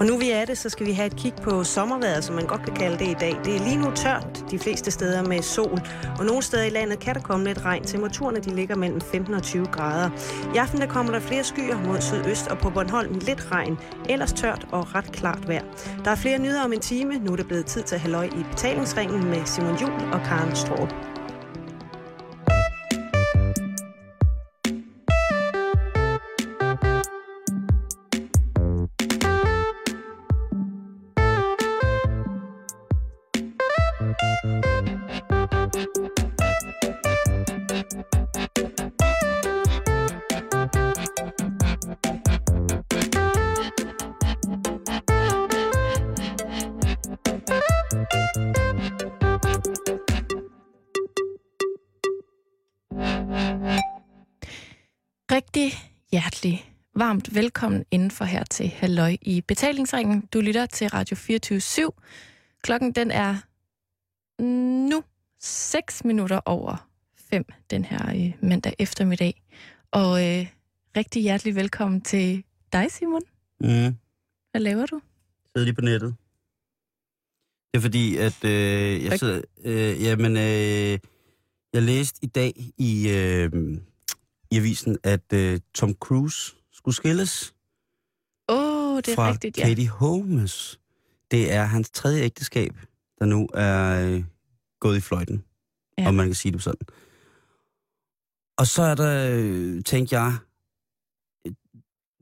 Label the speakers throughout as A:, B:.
A: Og nu vi er det, så skal vi have et kig på sommervejret, som man godt kan kalde det i dag. Det er lige nu tørt de fleste steder med sol, og nogle steder i landet kan der komme lidt regn. Temperaturerne de ligger mellem 15 og 20 grader. I aften der kommer der flere skyer mod sydøst, og på Bornholm lidt regn. Ellers tørt og ret klart vejr. Der er flere nyheder om en time. Nu er det blevet tid til at halløj i betalingsringen med Simon Jul og Karen Strup.
B: Varmt velkommen indenfor her til Halløj i betalingsringen. Du lytter til Radio 24 /7. Klokken den er nu 6 minutter over 5 den her øh, mandag eftermiddag. Og øh, rigtig hjertelig velkommen til dig, Simon.
C: Mm.
B: Hvad laver du?
C: Sidder lige på nettet. Det er fordi, at øh, jeg sidder... Øh, jamen, øh, jeg læste i dag i, øh, i avisen, at øh, Tom Cruise skulle skilles
B: Åh, oh, det er
C: fra
B: rigtigt, ja.
C: Katie Holmes. Det er hans tredje ægteskab, der nu er øh, gået i fløjten,
B: Ja.
C: om man kan sige det sådan. Og så er der, øh, tænkte jeg,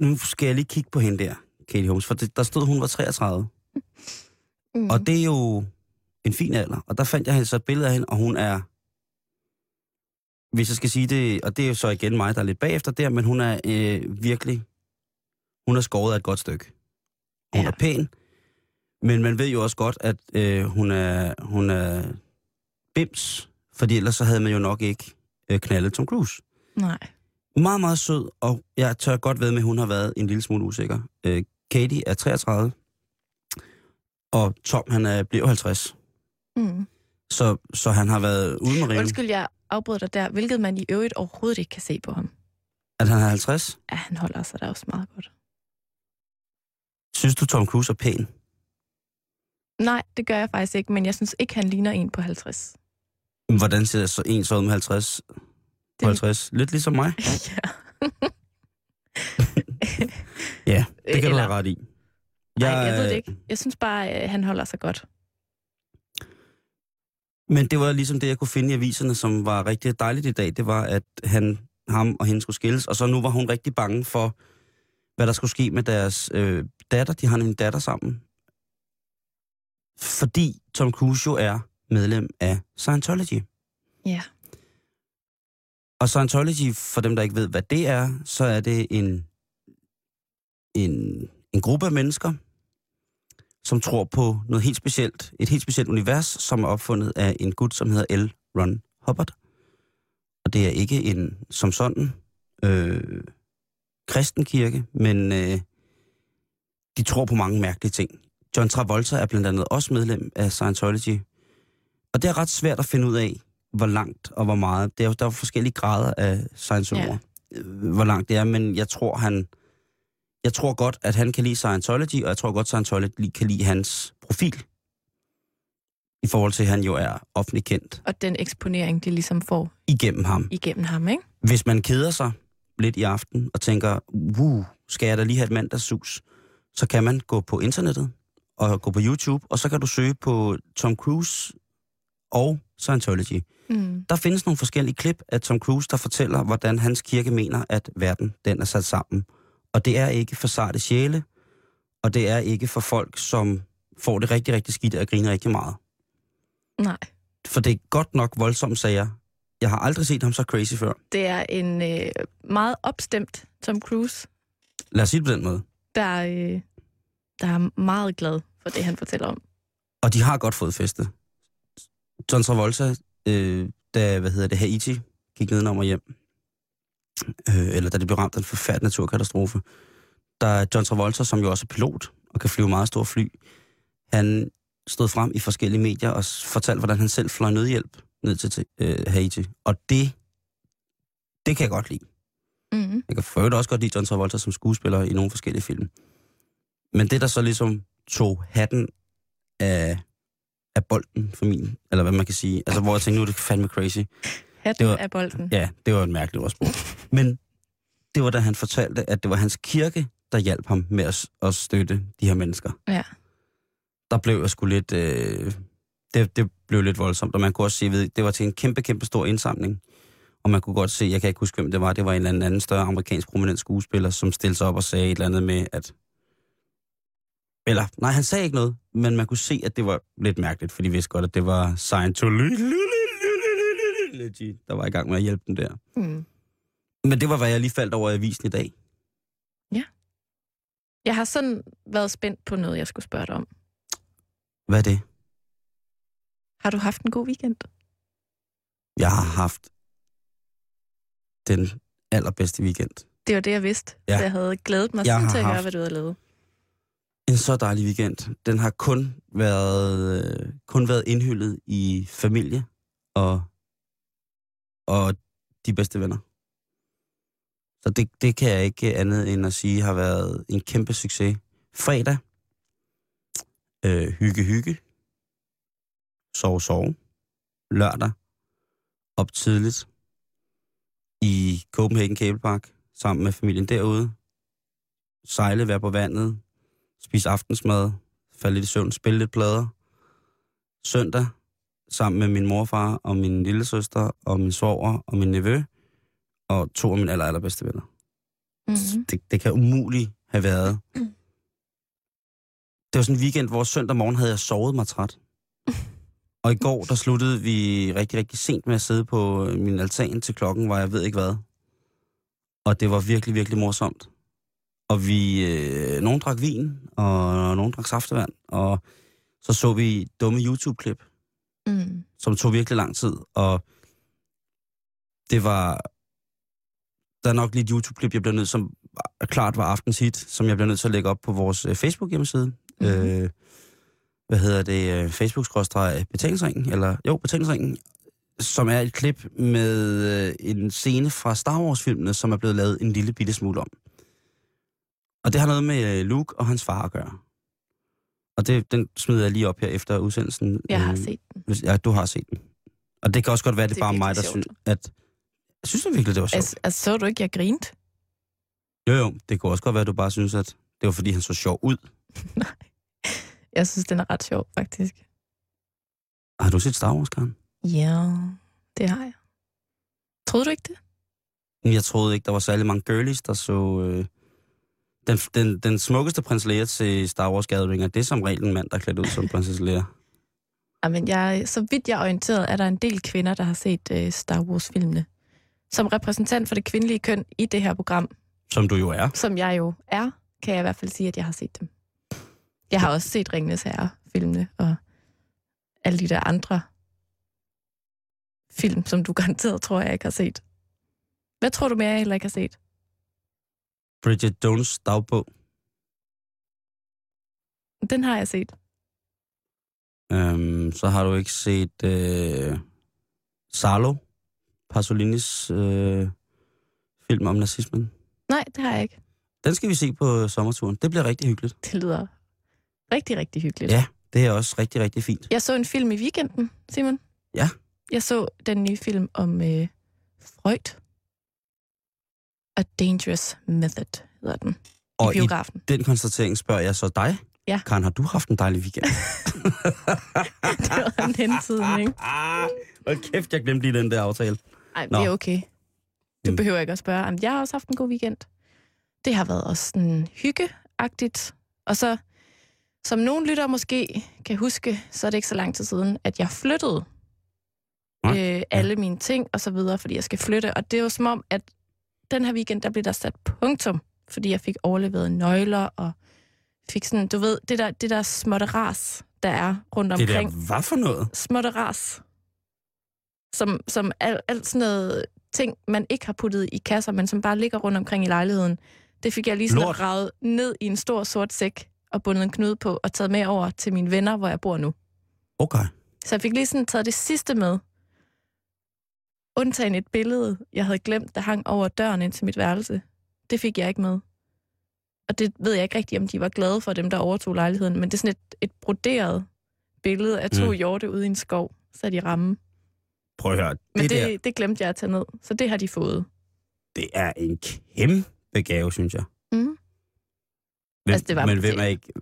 C: nu skal jeg lige kigge på hende der, Katie Holmes, for det, der stod, hun var 33.
B: Mm.
C: Og det er jo en fin alder. Og der fandt jeg altså et billede af hende, og hun er, hvis jeg skal sige det, og det er jo så igen mig, der er lidt bagefter der, men hun er øh, virkelig, hun er skåret af et godt stykke. Hun
B: Ja.
C: er pæn, men man ved jo også godt, at øh, hun, er, hun er bims, fordi ellers så havde man jo nok ikke øh, knaldet Tom Cruise.
B: Nej.
C: Meget, meget sød, og jeg tør godt ved med, at hun har været en lille smule usikker. Øh, Katie er 33, og Tom han er, bliver 50.
B: Mm.
C: Så, så han har været ude med.
B: Undskyld, jeg afbrød dig der, hvilket man i øvrigt overhovedet ikke kan se på ham.
C: At han er 50?
B: Ja, han holder sig da også meget godt.
C: Synes du, Tom Cruise er pæn?
B: Nej, det gør jeg faktisk ikke, men jeg synes ikke, han ligner en på 50.
C: Hvordan ser så en så ud med 50? På
B: Det-
C: 50? Lidt ligesom mig?
B: ja.
C: Ja, det kan du
B: Eller-
C: have ret i.
B: Nej, jeg ved det ikke. Jeg synes bare, at han holder sig godt.
C: Men det var ligesom det, jeg kunne finde i aviserne, som var rigtig dejligt i dag. Det var, at han, ham og hende skulle skilles. Og så nu var hun rigtig bange for, hvad der skulle ske med deres øh, datter. De har en datter sammen. Fordi Tom Cruise jo er medlem af Scientology.
B: Ja.
C: Og Scientology, for dem, der ikke ved, hvad det er, så er det en, en, en gruppe af mennesker, som tror på noget helt specielt. Et helt specielt univers, som er opfundet af en gut, som hedder L. Ron Hubbard. Og det er ikke en, som sådan, øh, kristen kirke, men øh, de tror på mange mærkelige ting. John Travolta er blandt andet også medlem af Scientology. Og det er ret svært at finde ud af, hvor langt og hvor meget. Det er, jo- der er jo forskellige grader af scientologer, ja. hvor langt det er, men jeg tror, han, jeg tror godt, at han kan lide Scientology, og jeg tror godt, Scientology kan lide hans profil. I forhold til, at han jo er offentlig kendt
B: Og den eksponering, de ligesom får
C: igennem ham.
B: igennem ham, ikke?
C: Hvis man keder sig lidt i aften og tænker, uh, skal jeg da lige have et mandagssus, så kan man gå på internettet og gå på YouTube, og så kan du søge på Tom Cruise og Scientology.
B: Mm.
C: Der findes nogle forskellige klip af Tom Cruise, der fortæller, hvordan hans kirke mener, at verden den er sat sammen. Og det er ikke for sarte sjæle, og det er ikke for folk, som får det rigtig, rigtig skidt og griner rigtig meget.
B: Nej.
C: For det er godt nok voldsomme sager. Jeg har aldrig set ham så crazy før.
B: Det er en øh, meget opstemt Tom Cruise,
C: Lad os sige det på den måde.
B: der, øh, der er meget glad for det, han fortæller om.
C: Og de har godt fået feste. John Travolta, øh, da, hvad hedder det, Haiti gik nedenom og hjem, øh, eller da det blev ramt af en forfærdelig naturkatastrofe, der er John Travolta, som jo også er pilot og kan flyve meget store fly, han stod frem i forskellige medier og fortalte, hvordan han selv fløj nødhjælp ned til, øh, Haiti. Og det, det kan jeg godt lide.
B: Mm.
C: Jeg kan for også godt lide John Travolta som skuespiller i nogle forskellige film. Men Men det, der så ligesom tog hatten af, af bolden for min, eller hvad man kan sige, altså hvor jeg tænkte, nu er det fandme crazy.
B: Hatten var, af bolden.
C: Ja, det var en mærkelig ordsprog. Men det var da han fortalte, at det var hans kirke, der hjalp ham med at, at støtte de her mennesker.
B: Ja.
C: Der blev jeg sgu lidt... Øh, det, det blev lidt voldsomt, og man kunne også se, ved, det var til en kæmpe, kæmpe stor indsamling. Og man kunne godt se, jeg kan ikke huske, hvem det var, det var en eller anden større amerikansk prominent skuespiller, som stillede sig op og sagde et eller andet med, at... Eller, nej, han sagde ikke noget, men man kunne se, at det var lidt mærkeligt, fordi vi vidste godt, at det var Scientology, der var i gang med at hjælpe dem der.
B: Mm.
C: Men det var, hvad jeg lige faldt over i avisen i dag.
B: Jeg har sådan været spændt på noget, jeg skulle spørge dig om.
C: Hvad er det?
B: Har du haft en god weekend?
C: Jeg har haft den allerbedste weekend.
B: Det var det, jeg vidste.
C: Ja.
B: Så jeg havde glædet mig
C: Jeg
B: sådan til at høre, hvad du havde lavet.
C: En så dejlig weekend. Den har kun været, øh, kun været indhyllet i familie og, og de bedste venner. Så det, det kan jeg ikke andet end at sige har været en kæmpe succes. Fredag, øh, hygge hygge, sove sove, lørdag, op tidligt. I Copenhagen Cable Park sammen med familien derude, sejle, være på vandet, spise aftensmad, falde lidt i søvn, spille lidt plader. Søndag, sammen med min morfar og min lille søster og min svoger og min nevø, og to af mine aller, allerbedste venner.
B: Mm-hmm.
C: Det, det kan umuligt have været. Det var sådan en weekend, hvor søndag morgen havde jeg sovet mig træt. Og i går, der sluttede vi rigtig, rigtig sent med at sidde på min altan til klokken, var jeg ved ikke hvad. Og det var virkelig, virkelig morsomt. Og vi, øh, nogen drak vin, og nogen drak saftevand, og så så vi dumme YouTube-klip,
B: Mm.
C: som tog virkelig lang tid, og det var, der er nok lidt YouTube-klip, jeg bliver nødt, som klart var aftens hit, som jeg bliver nødt til at lægge op på vores øh, Facebook-hjemmeside.
B: Mhm.
C: Øh, hvad hedder det? øh, Facebook-betalingsringen, eller jo, betalingsringen, som er et klip med øh, en scene fra Star Wars-filmene, som er blevet lavet en lille bitte smule om. Og det har noget med Luke og hans far at gøre. Og det, den smider jeg lige op her efter udsendelsen.
B: Jeg har
C: Øh,
B: set den.
C: hvis- Ja, du har set den. Og det kan også godt være, at det,
B: Det er
C: det bare mig, der synes, at... Synes du virkelig, det var sjovt?
B: Altså, altså, så du ikke, jeg grinte?
C: Jo, jo, det kunne også godt være, at du bare synes, at det var, fordi han så sjov ud.
B: Nej. Jeg synes, den er ret sjov, faktisk.
C: Har du set Star Wars, Karen?
B: Ja, det har jeg. Troede du ikke det?
C: Jeg troede ikke, der var særlig mange girlies, der så... Øh, den, den, den smukkeste prins Leia til Star Wars Gathering, er det som regel en mand, der er klædt ud som prinsesse Leia.
B: Jamen, jeg, så vidt jeg er orienteret, er der en del kvinder, der har set uh, Star Wars-filmene. Som repræsentant for det kvindelige køn i det her program,
C: Som du jo er.
B: som jeg jo er, kan jeg i hvert fald sige, at jeg har set dem. Jeg har også set Ringenes Herre-filmene, og alle de der andre film, som du garanteret tror, jeg ikke har set. Hvad tror du mere, jeg heller ikke har set?
C: Bridget Jones dagbog.
B: Den har jeg set.
C: Øhm, så har du ikke set øh, Salo, Pasolinis øh, film om nazismen.
B: Nej, det har jeg ikke.
C: Den skal vi se på sommerturen. Det bliver rigtig hyggeligt.
B: Det lyder rigtig, rigtig hyggeligt.
C: Ja, det er også rigtig, rigtig fint.
B: Jeg så en film i weekenden, Simon.
C: Ja.
B: Jeg så den nye film om øh, Freud. A Dangerous Method hedder den.
C: Og
B: I
C: i
B: biografen.
C: den konstatering spørger jeg så dig.
B: Ja.
C: Karen, har du haft en dejlig weekend?
B: det var en hentiden, ikke?
C: Hold kæft, jeg glemte lige den der aftale.
B: Ej,
C: Nå.
B: det er okay. Du behøver ikke at spørge. Jamen, jeg har også haft en god weekend. Det har været også sådan hyggeagtigt. Og så, som nogen lytter måske kan huske, så er det ikke så lang tid siden, at jeg flyttede
C: Nej.
B: øh, alle mine ting og så videre, fordi jeg skal flytte. Og det er jo som om, at den her weekend, der blev der sat punktum, fordi jeg fik overleveret nøgler og fik sådan, du ved, det der, det der småtte ras, der er rundt
C: Det
B: omkring
C: der, hvad for noget?
B: småtte ras. Som, som alt, alt sådan noget ting, man ikke har puttet i kasser, men som bare ligger rundt omkring i lejligheden. Det fik jeg lige sådan ravet ned i en stor sort sæk og bundet en knude på og taget med over til mine venner, hvor jeg bor nu.
C: Okay.
B: Så jeg fik lige sådan taget det sidste med. Undtagen et billede, jeg havde glemt, der hang over døren ind til mit værelse. Det fik jeg ikke med. og det ved jeg ikke rigtigt, om de var glade for dem, der overtog lejligheden, men det er sådan et, et broderet billede af to
C: Mm.
B: hjorte ude i en skov, sat i rammen.
C: Prøv at høre,
B: Men
C: det,
B: det,
C: der,
B: det, det glemte jeg at tage ned, så det har de fået.
C: det er en kæmpe gave, synes jeg.
B: Mm.
C: Hvem,
B: Altså, det var
C: men hvem
B: det.
C: er ikke...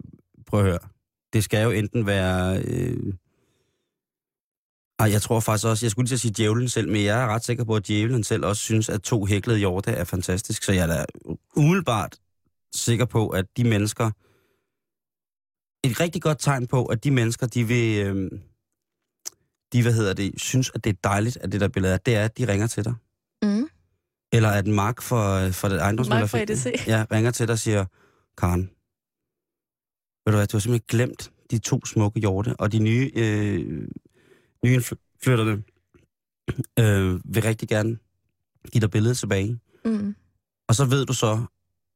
C: Prøv at høre. Det skal jo enten være... Øh... Ej, jeg tror faktisk også, jeg skulle lige sige djævlen selv, men jeg er ret sikker på, at djævlen selv også synes, at to hæklede hjorte er fantastisk. Så jeg er da umiddelbart sikker på, at de mennesker... Et rigtig godt tegn på, at de mennesker, de vil... Øh... De, hvad hedder det, synes, at det er dejligt, at det der billede er, det er, at de ringer til dig.
B: Mm.
C: Eller at Mark for, for det ejendomsmælder...
B: Mark fra EDC.
C: Ja, ringer til dig og siger, Karen, ved du hvad, du har simpelthen glemt de to smukke hjorte, og de nye, øh, nye indflytterne øh, vil rigtig gerne give dig billedet tilbage.
B: Mm.
C: Og så ved du så,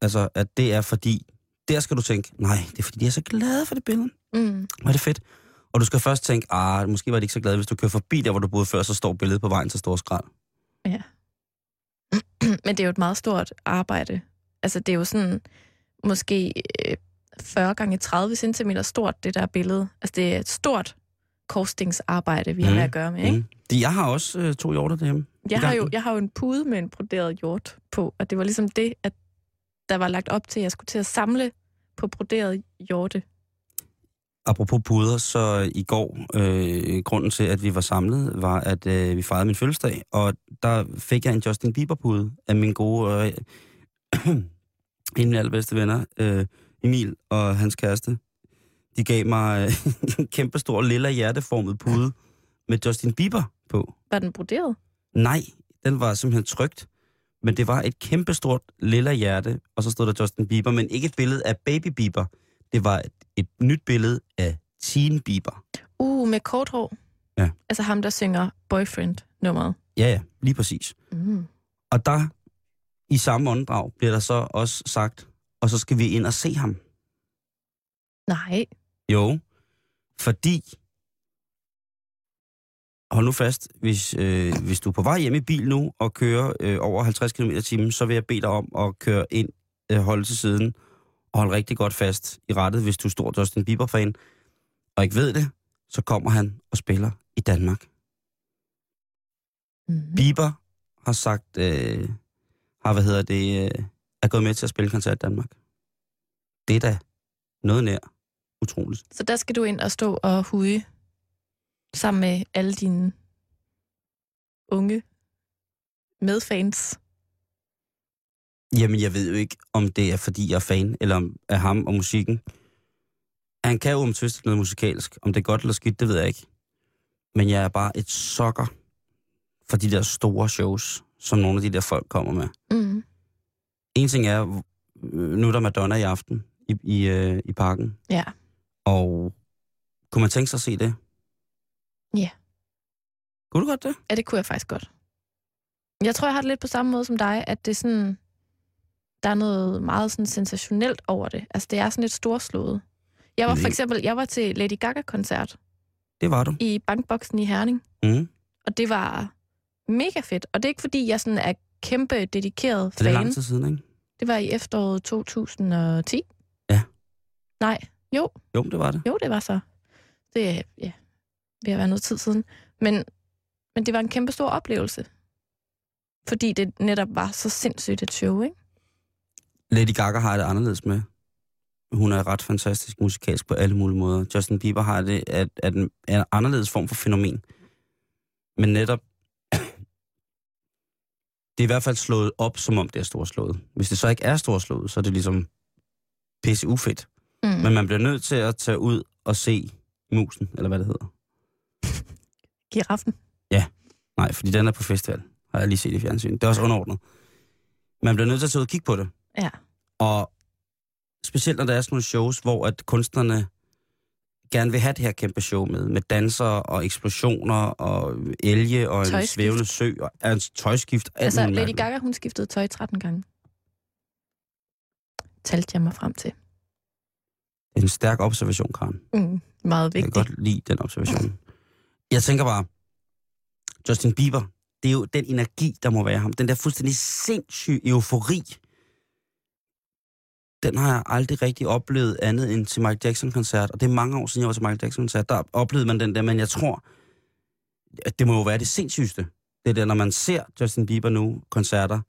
C: altså, at det er fordi, der skal du tænke, nej, det er fordi, de er så glade for det billede.
B: Mm.
C: Hvor er det fedt. Og du skal først tænke, ah, måske var de ikke så glade, hvis du kører forbi der, hvor du boede før, så står billedet på vejen til Stor Skrald.
B: Ja. Men det er jo et meget stort arbejde. Altså, det er jo sådan måske øh, 40 gange 30 cm stort, det der billede. Altså, det er et stort korsstingsarbejde, vi har
C: Mm.
B: med at gøre med, ikke?
C: Mm. De, jeg har også øh, to hjorter derhjemme.
B: Jeg har, jo, jeg har jo en pude med en broderet hjort på, og det var ligesom det, at der var lagt op til, at jeg skulle til at samle på broderet hjorte.
C: Apropos puder, så i går, øh, grunden til, at vi var samlet, var, at øh, vi fejrede min fødselsdag, og der fik jeg en Justin Bieber-pude af min gode, øh, en af mine allerbedste venner, øh, Emil og hans kæreste. De gav mig øh, en kæmpe stor lilla hjerteformet pude med Justin Bieber på.
B: Var den broderet?
C: Nej, den var simpelthen trygt, men det var et kæmpe stort lilla hjerte, og så stod der Justin Bieber, men ikke et billede af Baby Bieber. Det var et, et nyt billede af Teen Bieber.
B: Uh, med kort hår.
C: Ja.
B: Altså ham, der synger Boyfriend-nummeret.
C: Ja, ja, lige præcis.
B: Mm.
C: Og der, i samme åndedrag, bliver der så også sagt, og så skal vi ind og se ham.
B: Nej.
C: Jo, fordi, hold nu fast, hvis, øh, hvis du er på vej hjem i bil nu og kører øh, over 50 km timen, så vil jeg bede dig om at køre ind, øh, holde til siden og holde rigtig godt fast i rettet, hvis du er stor Justin Bieber-fan. Og ikke ved det, så kommer han og spiller i Danmark.
B: Mm.
C: Bieber har sagt, øh, har, hvad hedder det, øh, er gået med til at spille koncert i Danmark. Det er da noget nær utroligt.
B: Så der skal du ind og stå og hude sammen med alle dine unge medfans.
C: Jamen, jeg ved jo ikke, om det er, fordi jeg er fan, eller om af ham og musikken. Han kan jo omtviste noget musikalsk. Om det er godt eller skidt, det ved jeg ikke. Men jeg er bare et sokker for de der store shows, som nogle af de der folk kommer med.
B: Mm.
C: En ting er, øh, nu er der Madonna i aften i, i, øh, i parken.
B: Ja.
C: Og kunne man tænke sig at se det?
B: Ja.
C: Kunne du godt det?
B: ja, det kunne jeg faktisk godt. Jeg tror, jeg har det lidt på samme måde som dig, at det er sådan, der er noget meget sådan sensationelt over det. Altså, det er sådan lidt storslået. Jeg var for eksempel, jeg var til Lady Gaga-koncert
C: Det var du.
B: i Bankboksen i Herning,
C: Mm.
B: og det var mega fedt. Og det er ikke, fordi jeg sådan er kæmpe dedikeret
C: Det er
B: fan.
C: lang tid siden, ikke?
B: Det var i efteråret 2010.
C: Ja.
B: Nej, jo,
C: Jo, det var det.
B: jo, det var så. Det er, ja, ved at være noget tid siden. Men, men det var en kæmpe stor oplevelse. Fordi det netop var så sindssygt et show, ikke?
C: Lady Gaga har det anderledes med. Hun er ret fantastisk musikalsk på alle mulige måder. Justin Bieber har det at, at en, en anderledes form for fænomen. Men netop, det er i hvert fald slået op, som om det er storslået. Hvis det så ikke er storslået, så er det ligesom pisse ufedt.
B: Mm.
C: Men man bliver nødt til at tage ud og se musen, eller hvad det hedder.
B: Giraffen.
C: Nej, fordi den er på festival. Har jeg lige set i fjernsynet. Det er også underordnet. Man bliver nødt til at tage ud og kigge på det.
B: Ja.
C: Og specielt når der er sådan nogle shows, hvor at kunstnerne gerne vil have det her kæmpe show med, med danser og eksplosioner og elge og en
B: Tøjskift.
C: svævende sø og en tøjskift. Alt
B: Altså, Lady. Gaga, hun skiftede tøj 13 gange. Talte jeg mig frem til.
C: En stærk observation, Karen.
B: Mm, meget
C: Jeg kan
B: vigtigt.
C: godt lide den observation. Jeg tænker bare, Justin Bieber, det er jo den energi, der må være ham. Den der fuldstændig sindssyge eufori, den har jeg aldrig rigtig oplevet andet end til Michael Jackson-koncert. Og det er mange år siden, jeg var til Michael Jackson-koncert. Der oplevede man den der, men jeg tror, at det må jo være det sindssygste. Det er det, når man ser Justin Bieber nu koncerter,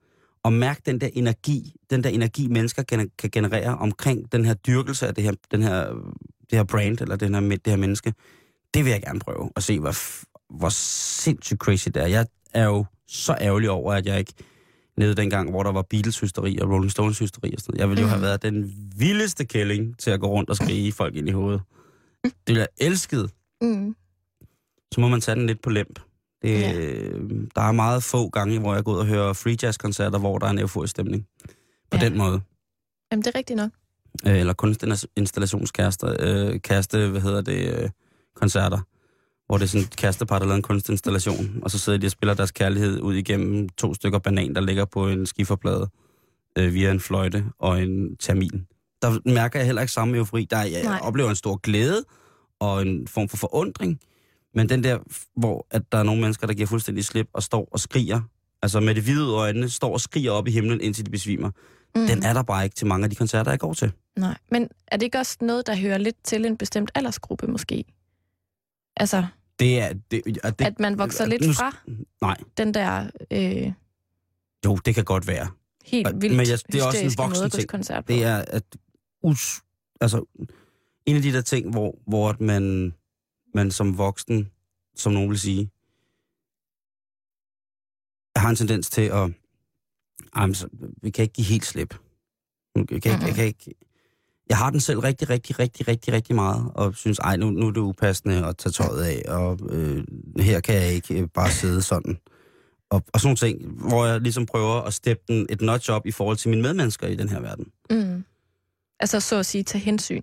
C: og mærke den der energi, den der energi, mennesker kan, kan generere omkring den her dyrkelse af det her, den her, det her brand, eller den her, det her menneske. Det vil jeg gerne prøve, at se, hvor, hvor sindssygt crazy det er. Jeg er jo så ærgerlig over, at jeg ikke nede dengang, hvor der var Beatles-hysteri og Rolling Stones-hysteri og sådan noget. Jeg ville jo have været den vildeste kælling til at gå rundt og skrige folk ind i hovedet. Det ville jeg elsket.
B: Mm.
C: Så må man tage den lidt på lemp. Det,
B: Ja.
C: øh, Der er meget få gange, hvor jeg går ud og hører free jazz-koncerter, hvor der er en euforisk stemning. På
B: Ja.
C: den måde.
B: Jamen, det er rigtigt nok.
C: Øh, eller kunstinstallationskærester, øh, kæreste, hvad hedder det, øh, koncerter. Hvor det er sådan et kærestepar, der laver en kunstinstallation, og så sidder de og spiller deres kærlighed ud igennem to stykker banan, der ligger på en skiferplade øh, via en fløjte og en termin. Der mærker jeg heller ikke samme eufori. Der er, jeg
B: Nej.
C: oplever en stor glæde og en form for forundring, men den der, hvor at der er nogle mennesker, der giver fuldstændig slip og står og skriger, altså med det hvide øjnene, står og skriger op i himlen, indtil de besvimer.
B: Mm.
C: Den er der bare ikke til mange af de koncerter, jeg går til.
B: Nej, men er det ikke også noget, der hører lidt til en bestemt aldersgruppe måske? Altså,
C: Det er... Det, og det,
B: at man vokser lidt
C: nu-
B: fra
C: Nej,
B: den der øh,
C: jo, det kan godt være.
B: helt
C: Men
B: vildt
C: jeg- det er også en voksen ting. Det er, at... Us, altså, en af de der ting, hvor, hvor at man, man som voksen, som nogen vil sige, har en tendens til at... Ej, men så, vi kan ikke give helt slip. Jeg kan, ikke, jeg, kan ikke, jeg har den selv rigtig, rigtig, rigtig, rigtig, rigtig meget, og synes, ej, nu, nu er det upassende at tage tøjet af, og øh, her kan jeg ikke øh, bare sidde sådan. Og, og sådan nogle ting, hvor jeg ligesom prøver at steppe den et notch op i forhold til mine medmennesker i den her verden.
B: Mm. Altså, så at sige, tage hensyn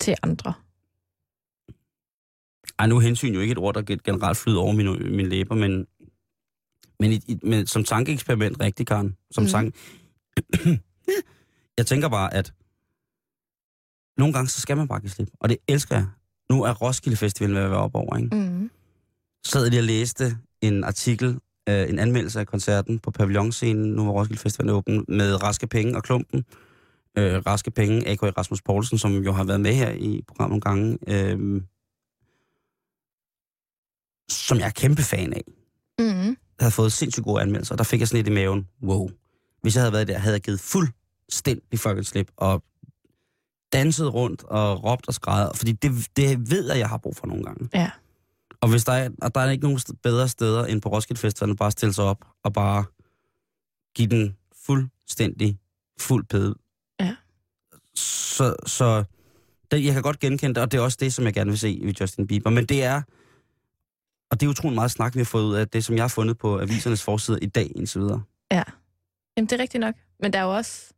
B: til andre.
C: Ej, nu er hensyn jo ikke et ord, der generelt flyder over mine, mine læber, men, men, i, i, men som tankeeksperiment, rigtig, Karen. Som mm. tanke... jeg tænker bare, at nogle gange, så skal man bare give slip. Og det elsker jeg. Nu er Roskilde Festival ved at være op over, ikke?
B: Mm.
C: Så sad jeg lige og læste en artikel, øh, en anmeldelse af koncerten på pavillonscenen, nu var Roskilde Festival åben, med Raske Penge og Klumpen. Øh, Raske Penge, A.K. Rasmus Poulsen, som jo har været med her i programmet nogle gange. Øh, som jeg er kæmpe fan af.
B: Mm.
C: Jeg havde fået sindssygt gode anmeldelser, og der fik jeg sådan lidt i maven. Wow. Hvis jeg havde været der, havde jeg givet fuldstændig fucking slip, og danset rundt og råbt og skrejet, fordi det, det ved jeg, jeg har brug for nogle gange.
B: Ja.
C: Og hvis der er, og der er ikke nogen bedre steder end på Roskilde Festival, end bare stille sig op og bare give den fuldstændig fuld pæde.
B: Ja.
C: Så, så det, jeg kan godt genkende det, og det er også det, som jeg gerne vil se i Justin Bieber. Men det er, og det er utroligt meget snak, vi har fået ud af det, som jeg har fundet på avisernes forsider i dag, indtil videre.
B: Jamen, det er rigtigt nok. Men der er jo også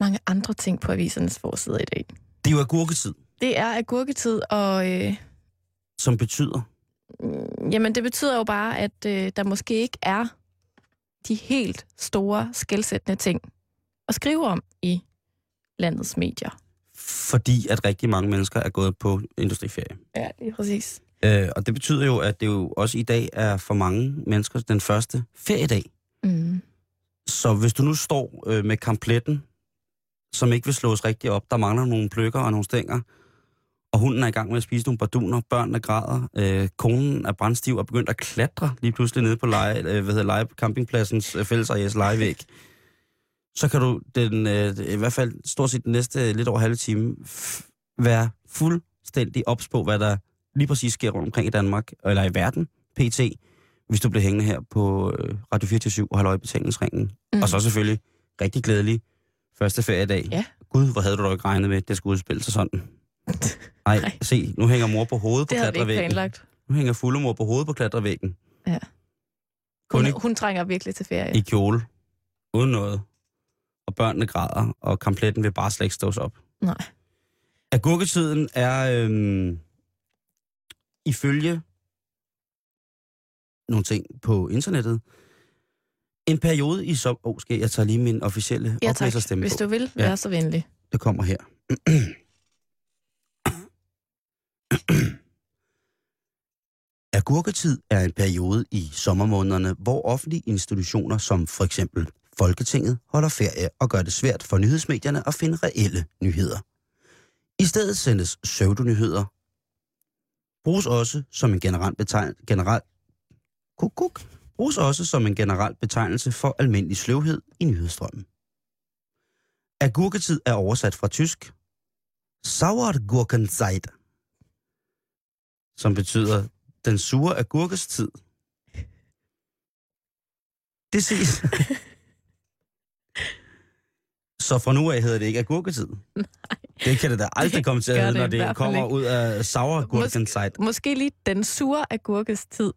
B: mange andre ting på avisernes forside i dag.
C: Det er jo agurketid,
B: Det er agurketid, og øh,
C: som betyder,
B: mm, jamen, det betyder jo bare, at øh, der måske ikke er de helt store, skældsættende ting at skrive om i landets medier.
C: fordi at rigtig mange mennesker er gået på industriferie.
B: Ja, er præcis.
C: Øh, og det betyder jo, at det jo også i dag er for mange mennesker den første feriedag.
B: Mm.
C: Så hvis du nu står øh, med kampletten, som ikke vil slås rigtig op, der mangler nogle pløkker og nogle stænger, og hunden er i gang med at spise nogle barduner, børnene græder, øh, konen er brændstiv og begyndt at klatre lige pludselig nede på leje, øh, hvad hedder, leje, campingpladsens øh, fællesareas lejevæg, så kan du den, øh, i hvert fald stort set den næste lidt over halve time f- være fuldstændig ops på, hvad der lige præcis sker rundt omkring i Danmark, eller i verden, pt., hvis du bliver hængende her på øh, Radio 24 og holder øje i betalingsringen.
B: Mm.
C: Og så selvfølgelig rigtig glædelig første feriedag.
B: Ja.
C: Gud, hvor havde du dog ikke regnet med, at det skulle udspille sig sådan. Ej,
B: Nej.
C: se, nu hænger mor på hovedet på
B: Det ikke
C: klatrevæggen.
B: planlagt.
C: Nu hænger fulde mor på hovedet på klatrevæggen.
B: Ja.
C: Kun
B: Hun,
C: ikke
B: hun trænger virkelig til ferie.
C: i kjole. Uden noget. Og børnene græder, og kompletten vil bare slet ikke stås op.
B: Nej.
C: Agurketiden er øhm, ifølge nogle ting på internettet, en periode i som... Åh, oh, skal jeg tage lige min officielle
B: Ja,
C: oplæserstemme
B: Hvis du vil,
C: Ja.
B: vær så venlig.
C: Det kommer her. Agurketid er en periode i sommermånederne, hvor offentlige institutioner som for eksempel Folketinget holder ferie og gør det svært for nyhedsmedierne at finde reelle nyheder. I stedet sendes pseudonyheder. Bruges også som en generel betegnelse, general, kuk, kuk, bruges også som en generel betegnelse for almindelig sløvhed i nyhedsstrømmen. Agurketid er oversat fra tysk Sauergurkenzeit, som betyder den sure agurkes tid. Det ses. Så fra nu af hedder det ikke agurketid. Nej. Det kan det da aldrig komme til at hedde, når det kommer ikke. ud af sauergurkenzeit.
B: Måske, måske lige den sure agurkes tid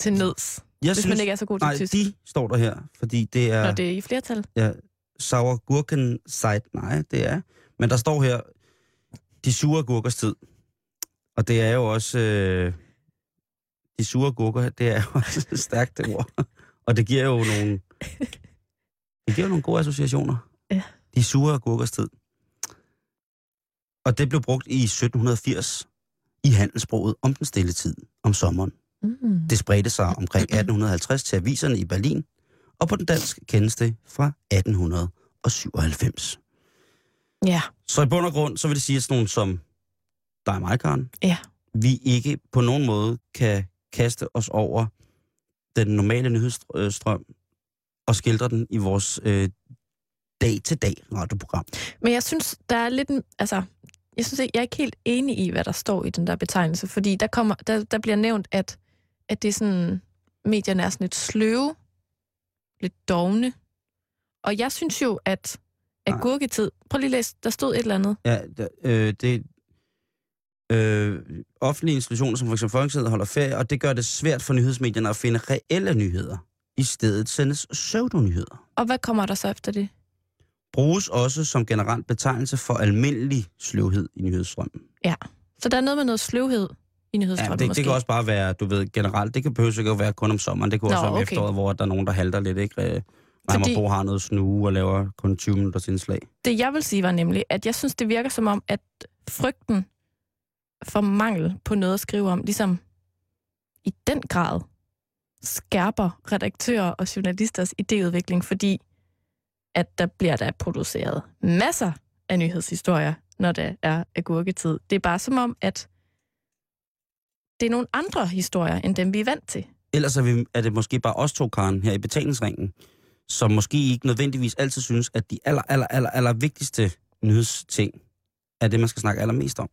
B: til nøds. Jeg hvis synes, man ikke er så god til
C: nej,
B: tysk.
C: de står der her, fordi det er...
B: Når det er i flertal?
C: Ja, sauergurkenzeit, nej, det er... Men der står her, de sure agurkers tid. Og det er jo også... Øh, de sure agurker, det er jo også et stærkt ord. Og det giver jo nogle... Det giver nogle gode associationer.
B: Ja.
C: De sure agurkers tid. Og det blev brugt i 1780 i handelssproget om den stille tid, om sommeren. Mm. Det spredte sig omkring 1850 til aviserne i Berlin, og på den dansk kendes det fra 1897.
B: Ja.
C: Så i bund og grund, så vil det sige, at sådan nogen som dig og mig, Karen,
B: ja.
C: vi ikke på nogen måde kan kaste os over den normale nyhedsstrøm og skildre den i vores øh, dag-til-dag radioprogram.
B: Men jeg synes, der er lidt... Altså, jeg synes, jeg er ikke helt enig i, hvad der står i den der betegnelse, fordi der, kommer, der, der bliver nævnt, at, at det er sådan, medierne er sådan lidt sløve, lidt dogne. Og jeg synes jo, at agurketid... Prøv lige at læse, der stod et eller andet.
C: Ja, der, øh, det øh, offentlige institutioner, som f.eks. Folketinget, holder ferie, og det gør det svært for nyhedsmedierne at finde reelle nyheder. I stedet sendes pseudonyheder.
B: Og hvad kommer der så efter det?
C: Bruges også som generelt betegnelse for almindelig sløvhed i nyhedsstrømmen.
B: Ja, så der er noget med noget sløvhed i nyhedsstrømmen
C: ja, det, det kan også bare være, du ved, generelt. Det kan behøve ikke at være kun om sommeren. Det kan også Nå, være om okay. efteråret, hvor der er nogen, der halter lidt, ikke? Fordi... Bo har noget snue og laver kun 20 minutters indslag.
B: Det jeg vil sige var nemlig, at jeg synes, det virker som om, at frygten for mangel på noget at skrive om, ligesom i den grad skærper redaktører og journalisters idéudvikling, fordi at der bliver der produceret masser af nyhedshistorier, når det er agurketid. Det er bare som om, at det er nogle andre historier, end dem vi er vant til.
C: Ellers er, vi, er det måske bare os to, Karen, her i betalingsringen, som måske ikke nødvendigvis altid synes, at de aller, aller, aller, aller vigtigste nyhedsting er det, man skal snakke allermest om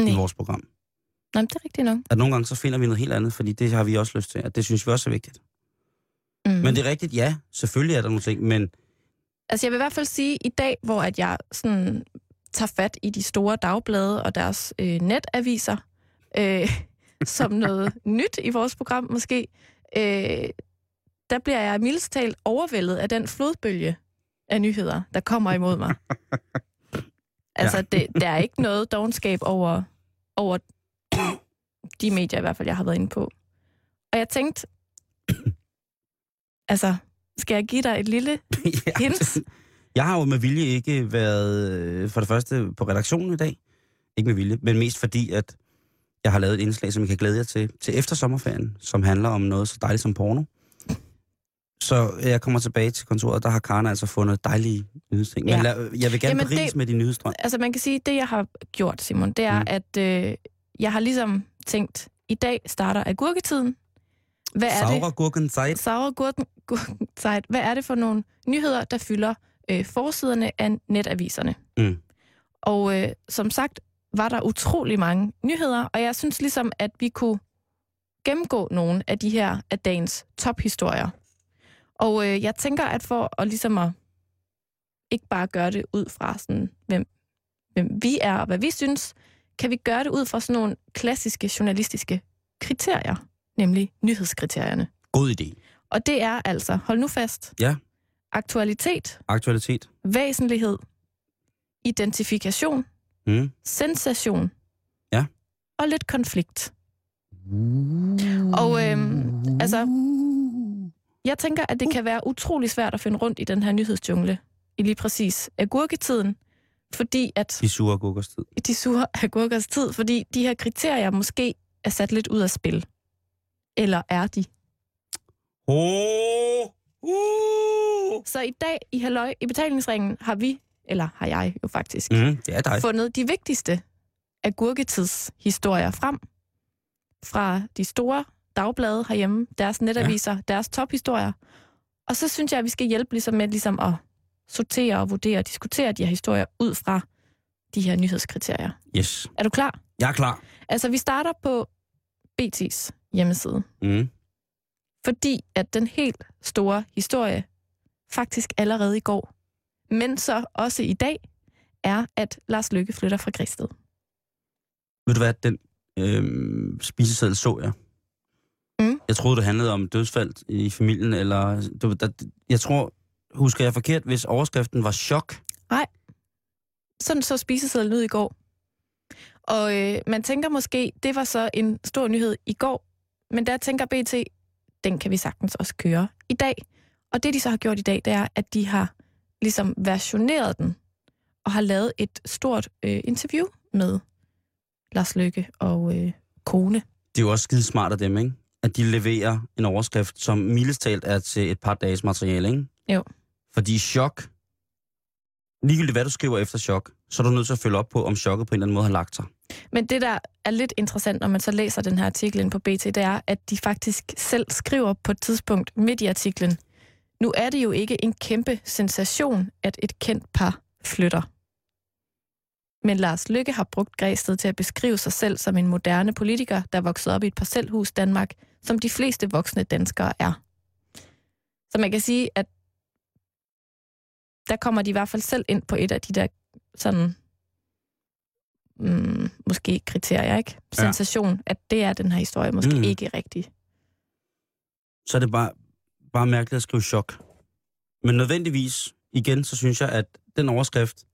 C: Nej. i vores program.
B: Nej, det er rigtigt nok.
C: At nogle gange så finder vi noget helt andet, fordi det har vi også lyst til, at det synes vi også er vigtigt. Mm. Men det er rigtigt, ja, selvfølgelig er der nogle ting, men...
B: Altså jeg vil i hvert fald sige, i dag, hvor at jeg sådan tager fat i de store dagblade og deres øh, netaviser, øh, som noget nyt i vores program måske, øh, der bliver jeg mildest talt overvældet af den flodbølge af nyheder, der kommer imod mig. altså, ja. det, der er ikke noget dogenskab over, over de medier i hvert fald, jeg har været inde på. Og jeg tænkte, altså, skal jeg give dig et lille ja, hint?
C: Jeg har jo med vilje ikke været, øh, for det første, på redaktionen i dag. Ikke med vilje, men mest fordi, at jeg har lavet et indslag, som I kan glæde jer til, til efter sommerferien, som handler om noget så dejligt som porno. Så jeg kommer tilbage til kontoret, der har Karna altså fundet dejlige nyhedsting. Men ja. lad, jeg vil gerne berise med din nyhedsstrøm.
B: Altså man kan sige, at det jeg har gjort, Simon, det er, mm. at øh, jeg har ligesom tænkt, i dag starter agurketiden.
C: Hvad er Saura det? Zeit.
B: Saura Zeit. Hvad er det for nogle nyheder, der fylder øh, forsiderne af netaviserne? Mm. Og øh, som sagt var der utrolig mange nyheder, og jeg synes ligesom, at vi kunne gennemgå nogle af de her af dagens tophistorier. Og øh, jeg tænker, at for at ligesom at ikke bare gøre det ud fra sådan, hvem, hvem vi er og hvad vi synes, kan vi gøre det ud fra sådan nogle klassiske journalistiske kriterier, nemlig nyhedskriterierne.
C: God idé.
B: Og det er altså, hold nu fast,
C: ja.
B: aktualitet,
C: aktualitet,
B: væsentlighed, identifikation, mm. sensation
C: ja.
B: og lidt konflikt. Uh. Og øhm, altså, jeg tænker, at det kan være utrolig svært at finde rundt i den her nyhedsjungle i lige præcis agurketiden, fordi at...
C: De sure agurkers tid.
B: De sure agurkers tid, fordi de her kriterier måske er sat lidt ud af spil. Eller er de?
C: Oh, uh,
B: Så i dag i Halløj i betalingsringen har vi, eller har jeg jo faktisk,
C: Mm, det er dig.
B: fundet de vigtigste agurketidshistorier frem fra de store dagblade herhjemme, deres netaviser, ja. deres tophistorier. Og så synes jeg, at vi skal hjælpe ligesom med ligesom at sortere og vurdere og diskutere de her historier ud fra de her nyhedskriterier.
C: Yes.
B: Er du klar?
C: Jeg er klar.
B: Altså, vi starter på BT's hjemmeside,
C: Mm.
B: fordi at den helt store historie faktisk allerede i går, men så også i dag, er, at Lars Lykke flytter fra Græsted.
C: Ved du hvad, den øh, spiseseddel så jeg.
B: Mm.
C: Jeg troede, det handlede om dødsfald i familien, eller... Du, der, jeg tror, husker jeg forkert, hvis overskriften var chok?
B: Sådan så spisesedlen ud i går. Og øh, man tænker måske, det var så en stor nyhed i går, men der tænker BT, den kan vi sagtens også køre i dag. Og det, de så har gjort i dag, det er, at de har ligesom versioneret den, og har lavet et stort øh, interview med Lars Løkke og øh, kone.
C: Det er jo også skide smart af dem, ikke? At de leverer en overskrift, som mildest talt er til et par dages materiale, ikke?
B: Jo.
C: Fordi chok, ligegyldigt hvad du skriver efter chok, så er du nødt til at følge op på, om chokket på en eller anden måde har lagt sig.
B: Men det, der er lidt interessant, når man så læser den her artikel ind på BT, det er, at de faktisk selv skriver på et tidspunkt midt i artiklen, nu er det jo ikke en kæmpe sensation, at et kendt par flytter. Men Lars Lykke har brugt Græsted til at beskrive sig selv som en moderne politiker, der voksede op i et parcelhus Danmark, som de fleste voksne danskere er. Så man kan sige, at der kommer de i hvert fald selv ind på et af de der sådan mm, måske kriterier, ikke?
C: Ja.
B: Sensation, at det er den her historie måske
C: mm.
B: ikke rigtig.
C: Så er det bare, bare mærkeligt at skrive chok. Men nødvendigvis, igen, så synes jeg, at den overskrift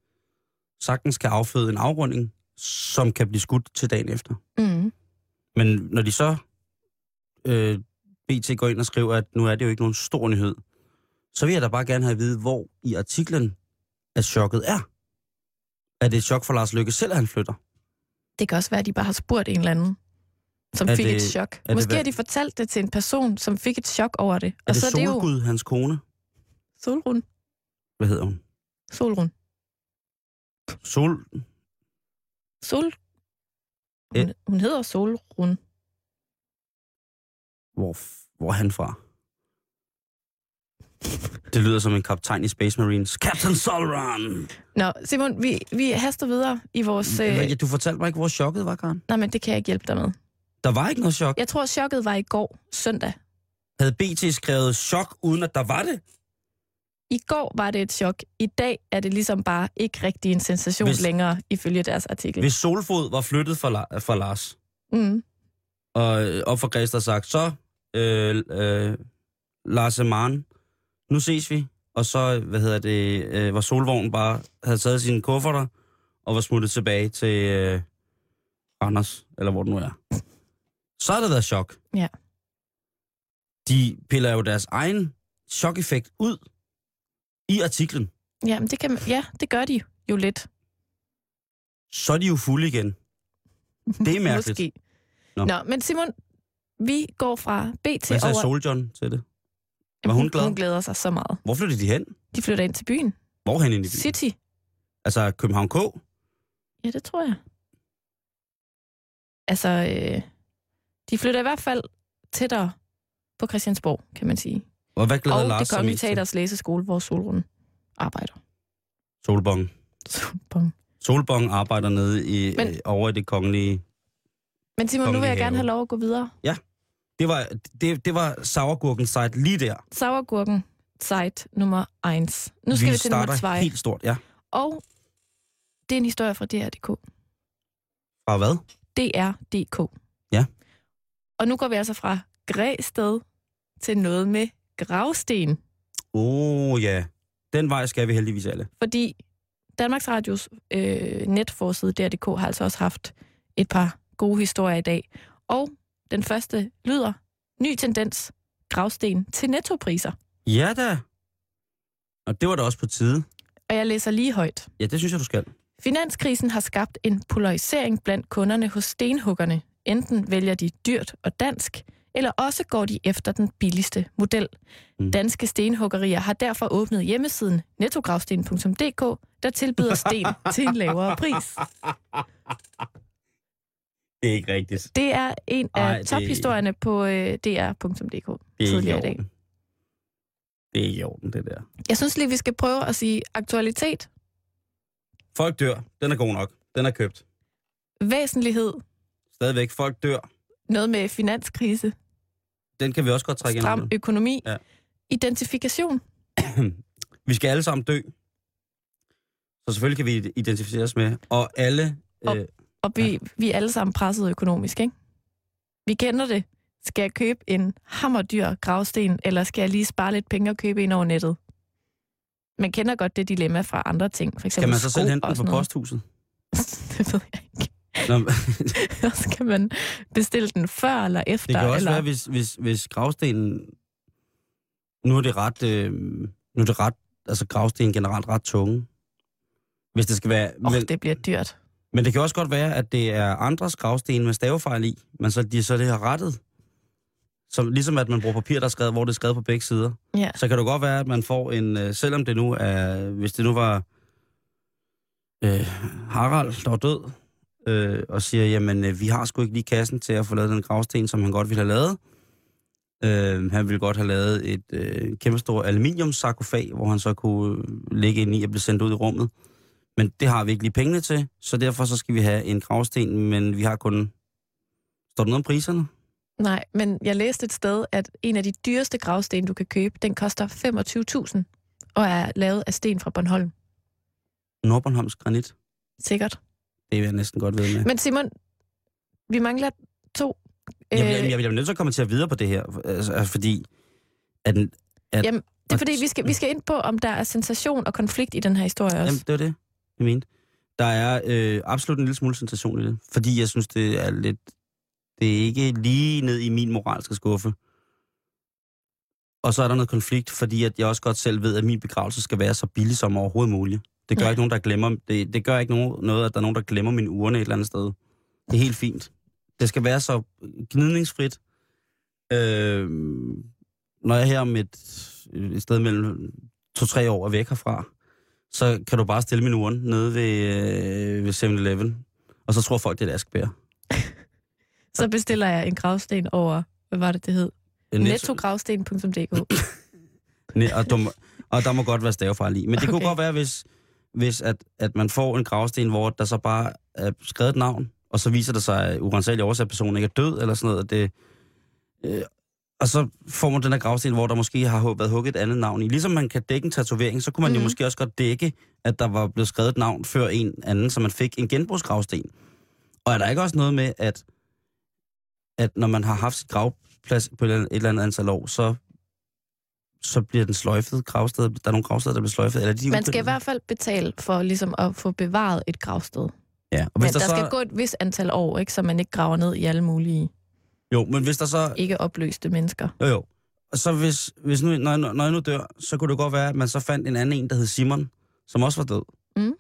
C: sagtens kan afføde en afrunding, som kan blive skudt til dagen efter.
B: Mm.
C: Men når de så øh, BT går ind og skriver, at nu er det jo ikke nogen stor nyhed, så vil jeg da bare gerne have at vide, hvor i artiklen, at chokket er. Er det et chok for Lars Lykke selv, at han flytter?
B: Det kan også være, at de bare har spurgt en eller anden, som
C: Er
B: fik
C: det-
B: et chok. Måske har de fortalt det til en person, som fik et chok over det.
C: Er det
B: så er det jo
C: Solgud, hans kone?
B: Solrun.
C: Hvad hedder hun?
B: Solrun.
C: Sol...
B: Sol... Hun, hun hedder Solrun.
C: Hvor, hvor er han fra? Det lyder som en kaptajn i Space Marines. Captain Solron!
B: Nå, Simon, vi, vi haster videre i vores... Øh...
C: Øh... Du fortalte mig ikke, hvor chokket var, Karen.
B: Nej, men det kan jeg ikke hjælpe dig med.
C: Der var ikke noget chok.
B: Jeg tror, chokket var i går, søndag.
C: Havde BT skrevet chok, uden at der var det?
B: I går var det et chok. I dag er det ligesom bare ikke rigtig en sensation
C: Hvis-
B: længere, ifølge deres artikel.
C: Hvis Solfod var flyttet fra, La- fra Lars,
B: Mm.
C: og øh, op for Græsted sagt, så øh, øh, Lars Eman, nu ses vi. Og så, hvad hedder det, øh, var Solvogn bare, havde taget sine kufferter, og var smuttet tilbage til øh, Randers, eller hvor det nu er. Så har det været chok.
B: Ja.
C: De piller jo deres egen chok-effekt ud i artiklen.
B: Jamen, det kan man... Ja, det gør de jo lidt.
C: Så er de jo fulde igen. Det er mærkeligt.
B: Måske.
C: Nå.
B: Nå. Men Simon, vi går fra B til
C: Hvad sagde
B: over...
C: Soljohn til det? Var hun glad?
B: Hun glæder sig så meget.
C: Hvor flytter de hen?
B: De flytter ind til byen.
C: Hvorhen ind i byen?
B: City.
C: Altså København K?
B: Ja, det tror jeg. Altså, øh, de flytter i hvert fald tættere på Christiansborg, kan man sige.
C: Og hvad glæder
B: og
C: Lars
B: det kongelige teaters læseskole, hvor Solrun arbejder.
C: Solbong.
B: Solbong.
C: Solbong arbejder nede i,
B: Men-
C: øh, over i det kongelige.
B: Men Simon, nu vil jeg
C: Kongelige
B: gerne
C: have.
B: have lov at gå videre.
C: Det var, det, det var sauergurken site lige der.
B: Sauergurken, site nummer 1. Nu skal vi, vi til nummer
C: starter
B: 2.
C: helt stort, ja.
B: Og det er en historie fra DR.dk.
C: Fra hvad?
B: DR.dk.
C: Ja.
B: Og nu går vi altså fra Græsted til noget med gravsten.
C: Åh oh, ja, den vej skal vi heldigvis alle.
B: Fordi Danmarks Radios øh, netforside DR.dk har altså også haft et par gode historier i dag. Og den første lyder, ny tendens, gravsten til nettopriser.
C: Ja da. Og det var da også på tide.
B: Og jeg læser lige højt.
C: Ja, det synes jeg, du skal.
B: Finanskrisen har skabt en polarisering blandt kunderne hos stenhuggerne. Enten vælger de dyrt og dansk, eller også går de efter den billigste model.
C: Mm.
B: Danske stenhuggerier har derfor åbnet hjemmesiden nettogravsten.dk, der tilbyder sten til en lavere pris.
C: Det er ikke rigtigt.
B: Det er en af
C: Ej,
B: Ej,
C: det-
B: tophistorierne på øh, dr.dk
C: er
B: tidligere i dag.
C: Det er ikke i orden, det der.
B: Jeg synes lige, vi skal prøve at sige aktualitet,
C: Folk dør. Den er god nok. Den er købt.
B: væsentlighed,
C: Stadigvæk. Folk dør.
B: noget med finanskrise,
C: Den kan vi også godt trække ind
B: stram økonomi,
C: Ja.
B: identifikation.
C: Vi skal alle sammen dø. Så selvfølgelig kan vi identificere os med. Og alle...
B: Og-
C: Øh,
B: Og vi, vi er alle sammen presset økonomisk, ikke? Vi kender det. Skal jeg købe en hammerdyr gravsten, eller skal jeg lige spare lidt penge og købe en over nettet? Man kender godt det dilemma fra andre ting. For eksempel
C: kan man så selv hente den på posthuset?
B: det ved jeg ikke.
C: Nå,
B: skal man bestille den før eller efter?
C: det kan også
B: eller...
C: være, hvis, hvis, hvis gravstenen... Nu er det ret... Øh, nu er det ret... Altså gravstenen generelt ret tunge. Hvis det skal være...
B: Åh,
C: men,
B: oh, det bliver dyrt.
C: Men det kan også godt være, at det er andres gravsten med stavefejl i, men så de så det har rettet. Så ligesom at man bruger papir, der er skrevet, hvor det er skrevet på begge sider.
B: Ja.
C: så kan det godt være, at man får en, øh, selvom det nu er, hvis det nu var øh, Harald, der var død, øh, og siger, jamen, øh, vi har sgu ikke lige kassen til at få lavet den gravsten, som han godt ville have lavet. Øh, han ville godt have lavet et øh, kæmpestort aluminiumsarkofag, hvor han så kunne øh, ligge ind i og blive sendt ud i rummet. Men det har vi ikke lige pengene til, så derfor så skal vi have en gravsten, men vi har kun... Står der noget om priserne?
B: Nej, men jeg læste et sted, at en af de dyreste gravsten, du kan købe, den koster 25.000 og er lavet af sten fra Bornholm.
C: Nordbornholms granit.
B: Sikkert.
C: Det vil jeg næsten godt ved med.
B: Men Simon, vi mangler to.
C: Jamen,
B: Øh,
C: jeg, jeg bliver nødt til at komme til at videre på det her, altså, fordi... At, at,
B: Jamen, det er fordi, vi skal, vi skal ind på, om der er sensation og konflikt i den her historie også.
C: Jamen, det var det, jeg mente. Der er øh, absolut en lille smule sensation i det, fordi jeg synes, det er lidt... Det er ikke lige ned i min moralske skuffe. Og så er der noget konflikt, fordi at jeg også godt selv ved, at min begravelse skal være så billig som overhovedet muligt. Det gør
B: Ja.
C: ikke nogen, der glemmer... Det, det gør ikke nogen, noget, at der er nogen, der glemmer min urne et eller andet sted. Det er helt fint. Det skal være så gnidningsfrit. Øh, når jeg her om et, et sted mellem to-tre år er væk herfra, så kan du bare stille min urne nede ved, øh, ved 7-Eleven. Og så tror folk, det er et askebær.
B: Så bestiller jeg en gravsten over, hvad var det, det hed?
C: En
B: Nettogravsten.dk.
C: Ne- og, du, og der må godt være stavefejl i. Men det okay. kunne godt være, hvis, hvis at, at man får en gravsten, hvor der så bare er skrevet et navn, og så viser det sig, at urensageligt årsag, at personen ikke er død, eller sådan noget. Det, øh, og så får man den her gravsten, hvor der måske har været hugget et andet navn i. Ligesom man kan dække en tatovering, så kunne man mm. jo
B: Mhm.
C: måske også godt dække, at der var blevet skrevet et navn før en anden, så man fik en genbrugsgravsten. Og er der ikke også noget med, at, at når man har haft sit gravplads på et eller andet- antal år, så så bliver den sløjfet gravsted. Der er nogle gravsteder, der bliver sløjfet. Eller de
B: Man skal i hvert fald betale for ligesom at få bevaret et gravsted.
C: Ja, og
B: Men
C: hvis
B: der,
C: der,
B: der
C: så...
B: skal gå et vis antal år, ikke, så man ikke graver ned i alle mulige
C: Jo, men hvis der så...
B: ikke opløste mennesker.
C: Jo, jo. Og så hvis, hvis nu, når, når jeg nu dør, så kunne det godt være, at man så fandt en anden en, der hed Simon, som også var død.
B: Mm.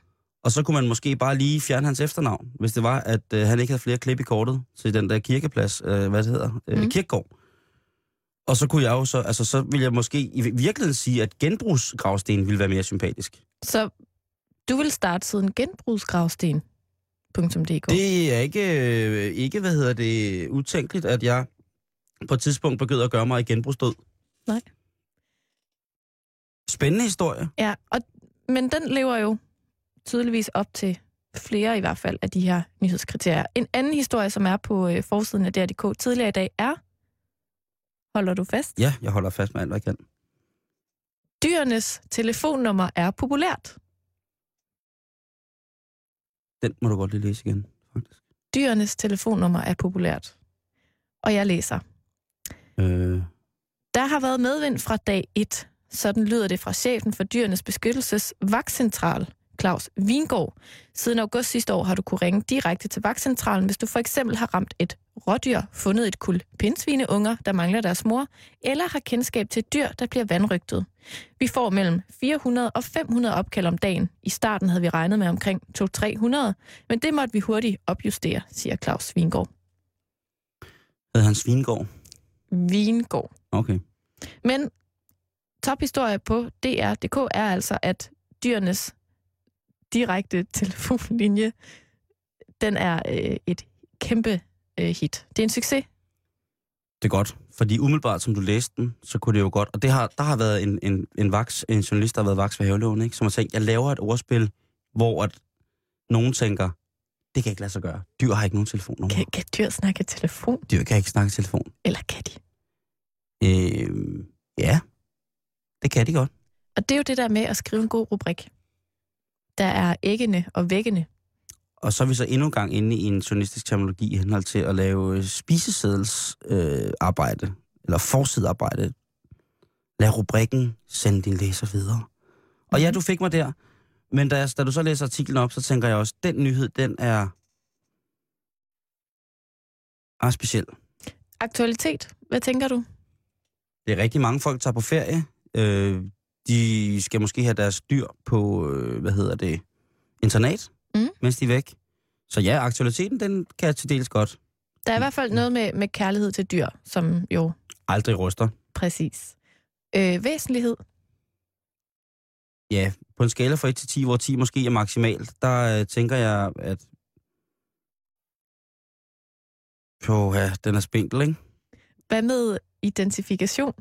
C: Og så kunne man måske bare lige fjerne hans efternavn, hvis det var, at øh, han ikke havde flere klip i kortet til den der kirkeplads, øh, hvad det hedder, øh,
B: Mm.
C: kirkegård. Og så kunne jeg jo så, altså så ville jeg måske i virkeligheden sige, at genbrugsgravsten ville være mere sympatisk.
B: Så du vil starte siden genbrugsgravsten.dk.
C: Det er ikke, øh, ikke, hvad hedder det, utænkeligt, at jeg på et tidspunkt begynder at gøre mig i genbrugsdød.
B: Nej.
C: Spændende historie.
B: Ja, og, men den lever jo tydeligvis op til flere i hvert fald af de her nyhedskriterier. En anden historie, som er på øh, forsiden af DR.dk tidligere i dag, er, holder du fast,
C: Ja, jeg holder fast med alt, hvad jeg kan.
B: dyrenes telefonnummer er populært.
C: Den må du godt lige læse igen, faktisk.
B: Dyrenes telefonnummer er populært. Og jeg læser.
C: Øh,
B: Der har været medvind fra dag 1. Sådan lyder det fra chefen for Dyrenes Beskyttelses vagtcentral, Claus Vingård. Siden august sidste år har du kunne ringe direkte til vagtcentralen, hvis du for eksempel har ramt et rådyr, fundet et kul pindsvineunger, der mangler deres mor, eller har kendskab til dyr, der bliver vandrygtet. Vi får mellem 400 og 500 opkald om dagen. I starten havde vi regnet med omkring 200-300, men det måtte vi hurtigt opjustere, siger Claus Vingård.
C: hed han Svingård?
B: vingård.
C: Okay.
B: Men tophistorie på DR.dk er altså, at dyrenes direkte telefonlinje, den er øh, et kæmpe øh, hit. Det er en succes.
C: Det er godt, fordi umiddelbart, som du læste den, så kunne det jo godt. Og det har, der har været en, en, en, vaks, en journalist, der har været vaks for havelån, ikke? som har tænkt, jeg laver et ordspil, hvor at nogen tænker, det kan ikke lade sig gøre. Dyr har ikke nogen telefonnummer.
B: Kan, kan dyr snakke telefon?
C: Dyr kan ikke snakke telefon.
B: Eller kan de?
C: Øh, ja, det kan de godt.
B: Og det er jo det der med at skrive en god rubrik. Der er æggene og væggene.
C: Og så er vi så endnu en gang inde i en journalistisk terminologi i henhold til at lave spisesedelsarbejde, øh, arbejde, eller forsidearbejde. Lad rubrikken sende din læser videre. Og ja, du fik mig der. Men da, da du så læser artiklen op, så tænker jeg også, den nyhed, den er, er speciel.
B: Aktualitet, hvad tænker du?
C: Det er rigtig mange folk, der tager på ferie. Øh, de skal måske have deres dyr på, øh, hvad hedder det, internat,
B: Mm.
C: mens de er væk. Så ja, aktualiteten, den kan jeg til dels godt.
B: Der er i hvert fald noget med, med kærlighed til dyr, som jo
C: Aldrig ryster.
B: præcis. Øh, væsentlighed,
C: Ja, på en skala fra 1 til 10, hvor 10 måske er maksimalt, der øh, tænker jeg, at... Jo, ja, den er spinkel, ikke?
B: hvad med identifikation?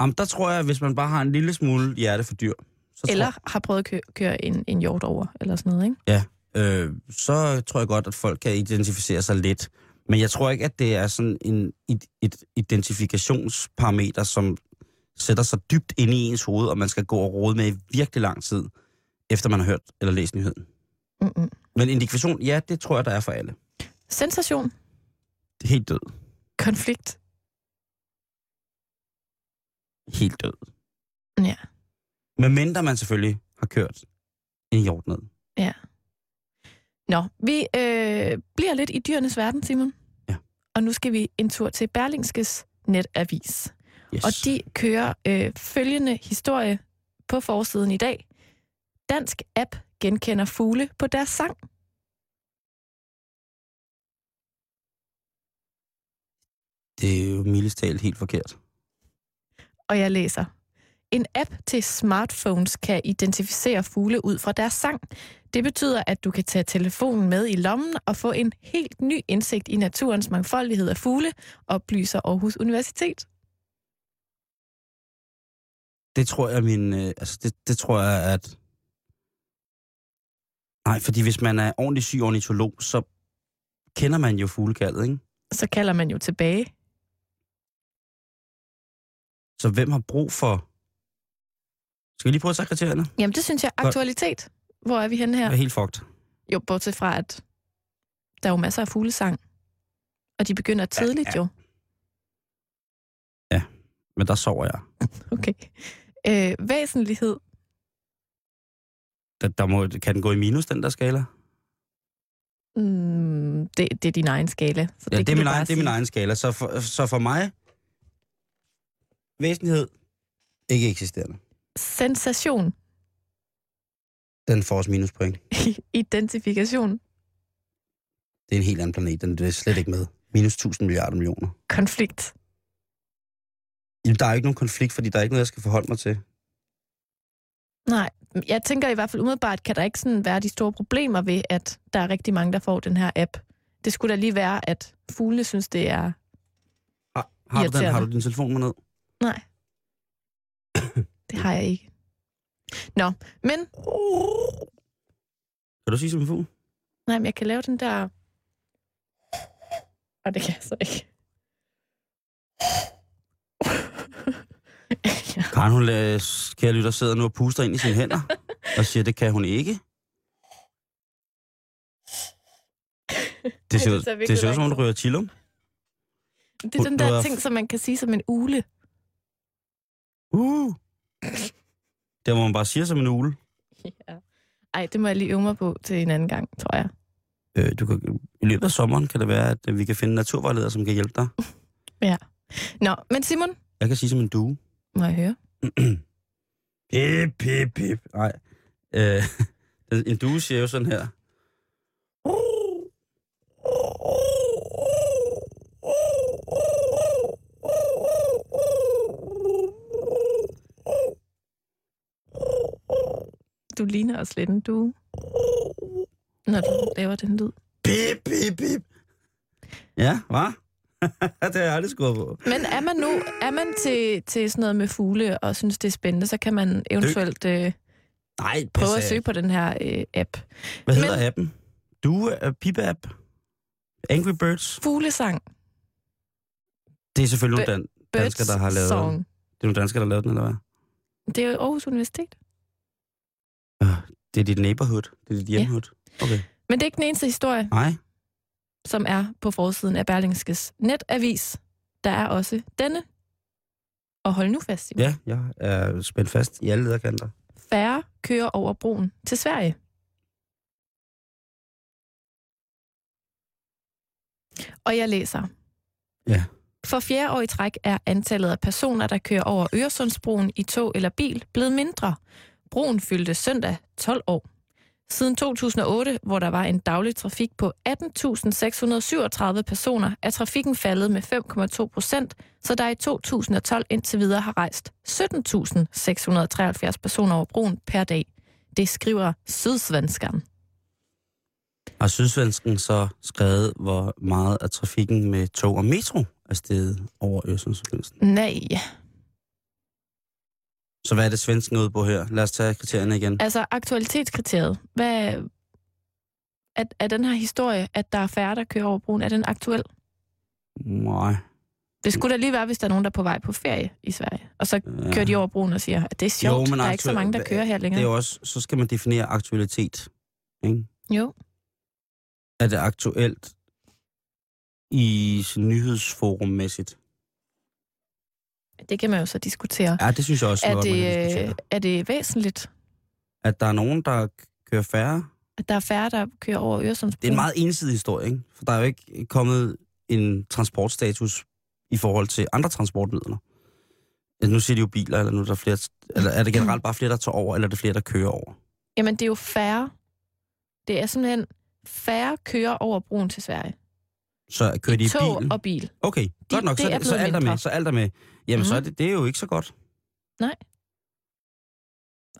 C: Jamen, der tror jeg, hvis man bare har en lille smule hjerte for dyr, så,
B: Eller har prøvet at køre, køre en, en hjort over, eller sådan noget, ikke?
C: tror, øh, så tror jeg godt, at folk kan identificere sig lidt. Men jeg tror ikke, at det er sådan en, et, et identifikationsparameter, som sætter sig dybt ind i ens hoved, og man skal gå og rode med i virkelig lang tid, efter man har hørt eller læst nyheden.
B: Mm-mm.
C: Men indikation, ja, det tror jeg, der er for alle.
B: Sensation,
C: Det er helt død.
B: konflikt,
C: Helt død.
B: ja.
C: Men mindre man selvfølgelig har kørt en hjort ned.
B: Nå, vi øh, bliver lidt i dyrenes verden, Simon.
C: Ja.
B: Og nu skal vi en tur til Berlingskes netavis.
C: Yes.
B: Og de kører øh, følgende historie på forsiden i dag. Dansk app genkender fugle på deres sang.
C: Det er jo mildest helt forkert.
B: Og jeg læser. En app til smartphones kan identificere fugle ud fra deres sang. Det betyder, at du kan tage telefonen med i lommen og få en helt ny indsigt i naturens mangfoldighed af fugle, oplyser Aarhus Universitet.
C: Det tror jeg, min... Øh, altså, det, det tror jeg, at... Nej, fordi hvis man er ordentlig syg ornitolog, så kender man jo fuglekaldet, ikke?
B: Så kalder man jo tilbage.
C: Så hvem har brug for... Skal vi lige prøve at tage kriterierne?
B: Jamen, det synes jeg aktualitet. Hvor er vi henne
C: Det
B: her?
C: er helt fucked.
B: Jo, bortset fra, at der er jo masser af fuglesang. Og de begynder tidligt
C: ja.
B: jo.
C: Men der sover jeg.
B: Okay. Øh, væsentlighed.
C: Der, der må, kan den gå i minus, den der skala?
B: Mm, det, det er din egen skala. Så
C: Ja, det, det, er min egen, det er min egen skala. Så for, så for mig, væsentlighed, ikke eksisterende.
B: Sensation.
C: Den får os minuspoint.
B: Identifikation.
C: Det er en helt anden planet, den er slet ikke med. Minus 1000 milliarder millioner.
B: Konflikt.
C: Jamen, der er jo ikke nogen konflikt, fordi der er ikke noget, jeg skal forholde mig til.
B: Nej, jeg tænker i hvert fald umiddelbart, kan der ikke sådan være de store problemer ved, at der er rigtig mange, der får den her app. Det skulle da lige være, at fuglene synes, det er...
C: Har, har, du, den, har du din telefon med ned?
B: Nej. Det har jeg ikke. Nå, men...
C: Kan du sige som en fugl?
B: Nej, men jeg kan lave den der... Og det kan jeg så ikke. ja.
C: Karen, hun, øh, kære lytter, sidder nu og puster ind i sine hænder og siger, det kan hun ikke. Det ser,
B: Ej, det ser
C: ud som,
B: langsomt.
C: ryger chillum.
B: Det er den der ting, som man kan sige som en ule.
C: Uh. Der må man bare sige som en ule.
B: Ja. Ej, det må jeg lige øve mig på til en anden gang, tror jeg.
C: Øh, du kan, I løbet af sommeren kan det være, at øh, vi kan finde naturvejledere, som kan hjælpe dig.
B: Nå, men Simon,
C: Jeg kan sige som en due.
B: må jeg høre?
C: Pip, pip, pip. Nej. Øh, en due siger jo sådan her.
B: Ligner også lidt en due, når du laver den lyd.
C: Bip, bip, bip. Ja, hvad? det har jeg aldrig skudt på.
B: Men er man nu er man til, til sådan noget med fugle og synes, det er spændende, så kan man eventuelt øh,
C: Nej,
B: prøve at
C: pas af.
B: søge på den her øh, app.
C: Hvad hedder
B: Men-
C: appen? Du er Pipe-app? Angry Birds?
B: Fuglesang.
C: Det er selvfølgelig nogle dan- danskere, der har lavet
B: song.
C: Det er nogle danskere, der har lavet den, eller hvad?
B: Det er Aarhus Universitet.
C: Det er dit neighborhood. Det er dit
B: Ja.
C: hjemmehood. Okay.
B: Men det er ikke den eneste historie,
C: Nej.
B: som er på forsiden af Berlingskes netavis. Der er også denne. Og hold nu fast, Simon.
C: Ja, jeg er spændt fast i alle lederkanter.
B: Færre kører over broen til Sverige. Og jeg læser.
C: Ja.
B: For fjerde år i træk er antallet af personer, der kører over Øresundsbroen i tog eller bil, blevet mindre. Broen fyldte søndag 12 år. Siden 2008, hvor der var en daglig trafik på 18.637 personer, er trafikken faldet med 5,2 procent, så der i 2012 indtil videre har rejst 17.673 personer over broen per dag. Det skriver Sydsvenskeren.
C: Har Sydsvensken så skrevet, hvor meget af trafikken med tog og metro er steget over Øresundsforbindelsen?
B: Nej,
C: Så hvad er det, svensken er ude på her? Lad os tage kriterierne igen.
B: altså aktualitetskriteriet. Hvad er, er den her historie, at der er færre, der kører over broen, er den aktuel?
C: Nej.
B: Det skulle da lige være, hvis der er nogen, der er på vej på ferie i Sverige. Og så
C: Ja.
B: kører de over broen og siger, at det er sjovt,
C: Jo, men
B: der er ikke så mange, der kører her
C: Det
B: længere.
C: er jo også, så skal man definere aktualitet. Ikke?
B: Jo,
C: Er det aktuelt i nyhedsforummæssigt?
B: Det kan man jo så diskutere.
C: Ja, det synes jeg også,
B: Er
C: godt,
B: det, øh, er det væsentligt,
C: At der er nogen, der kører færre.
B: at der er færre, der kører over Øresundsbroen?
C: Det er en meget ensidig historie, ikke? For der er jo ikke kommet en transportstatus i forhold til andre transportmidler. Nu siger de jo biler, eller nu er der flere... Eller er det generelt bare flere, der tager over, eller er det flere, der kører over?
B: Jamen, det er jo færre. Det er simpelthen færre kører over broen til Sverige.
C: Så kører de i
B: Tog
C: bil?
B: og bil.
C: Okay, godt nok. Så, så alt er med. Så alt er med. Jamen, mm. så er
B: Mhm.
C: det, det er jo ikke så godt.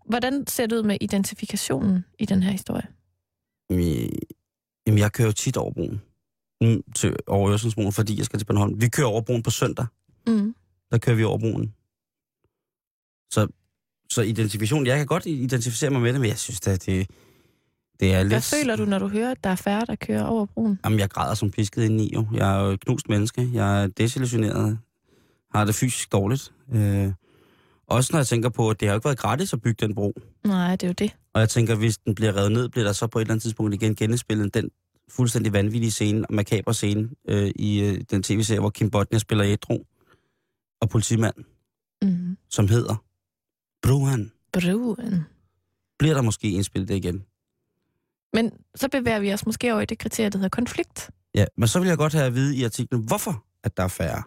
B: Hvordan ser det ud med identifikationen i den her historie?
C: Jamen, Jamen, jeg kører jo tit over broen. Mm, til, over Øresundsbroen, fordi jeg skal til Bornholm. Vi kører over broen på søndag.
B: Mm.
C: Der kører vi over broen. Så, så identifikation, jeg kan godt identificere mig med det, men jeg synes da, det, det er lidt...
B: Hvad føler du, når du hører, at der er færre, der kører over broen?
C: Jamen, jeg græder som pisket indeni jo. Jeg er jo et knust menneske. Jeg er desillusioneret. Har det fysisk dårligt. Øh, også når jeg tænker på, at det har jo ikke været gratis at bygge den bro.
B: Nej, det er jo det.
C: Og jeg tænker, hvis den bliver revet ned, bliver der så på et eller andet tidspunkt igen genspillet den fuldstændig vanvittige scene, og makabre scene øh, i øh, den tv-serie, hvor Kim Bodnia spiller Edro og politimand,
B: Mm.
C: som hedder Broen.
B: Broen.
C: Bliver der måske indspillet det igen?
B: Men så bevæger vi os måske over i det kriterie, der hedder konflikt.
C: Ja, men så vil jeg godt have at vide i artiklen, hvorfor at der er færre.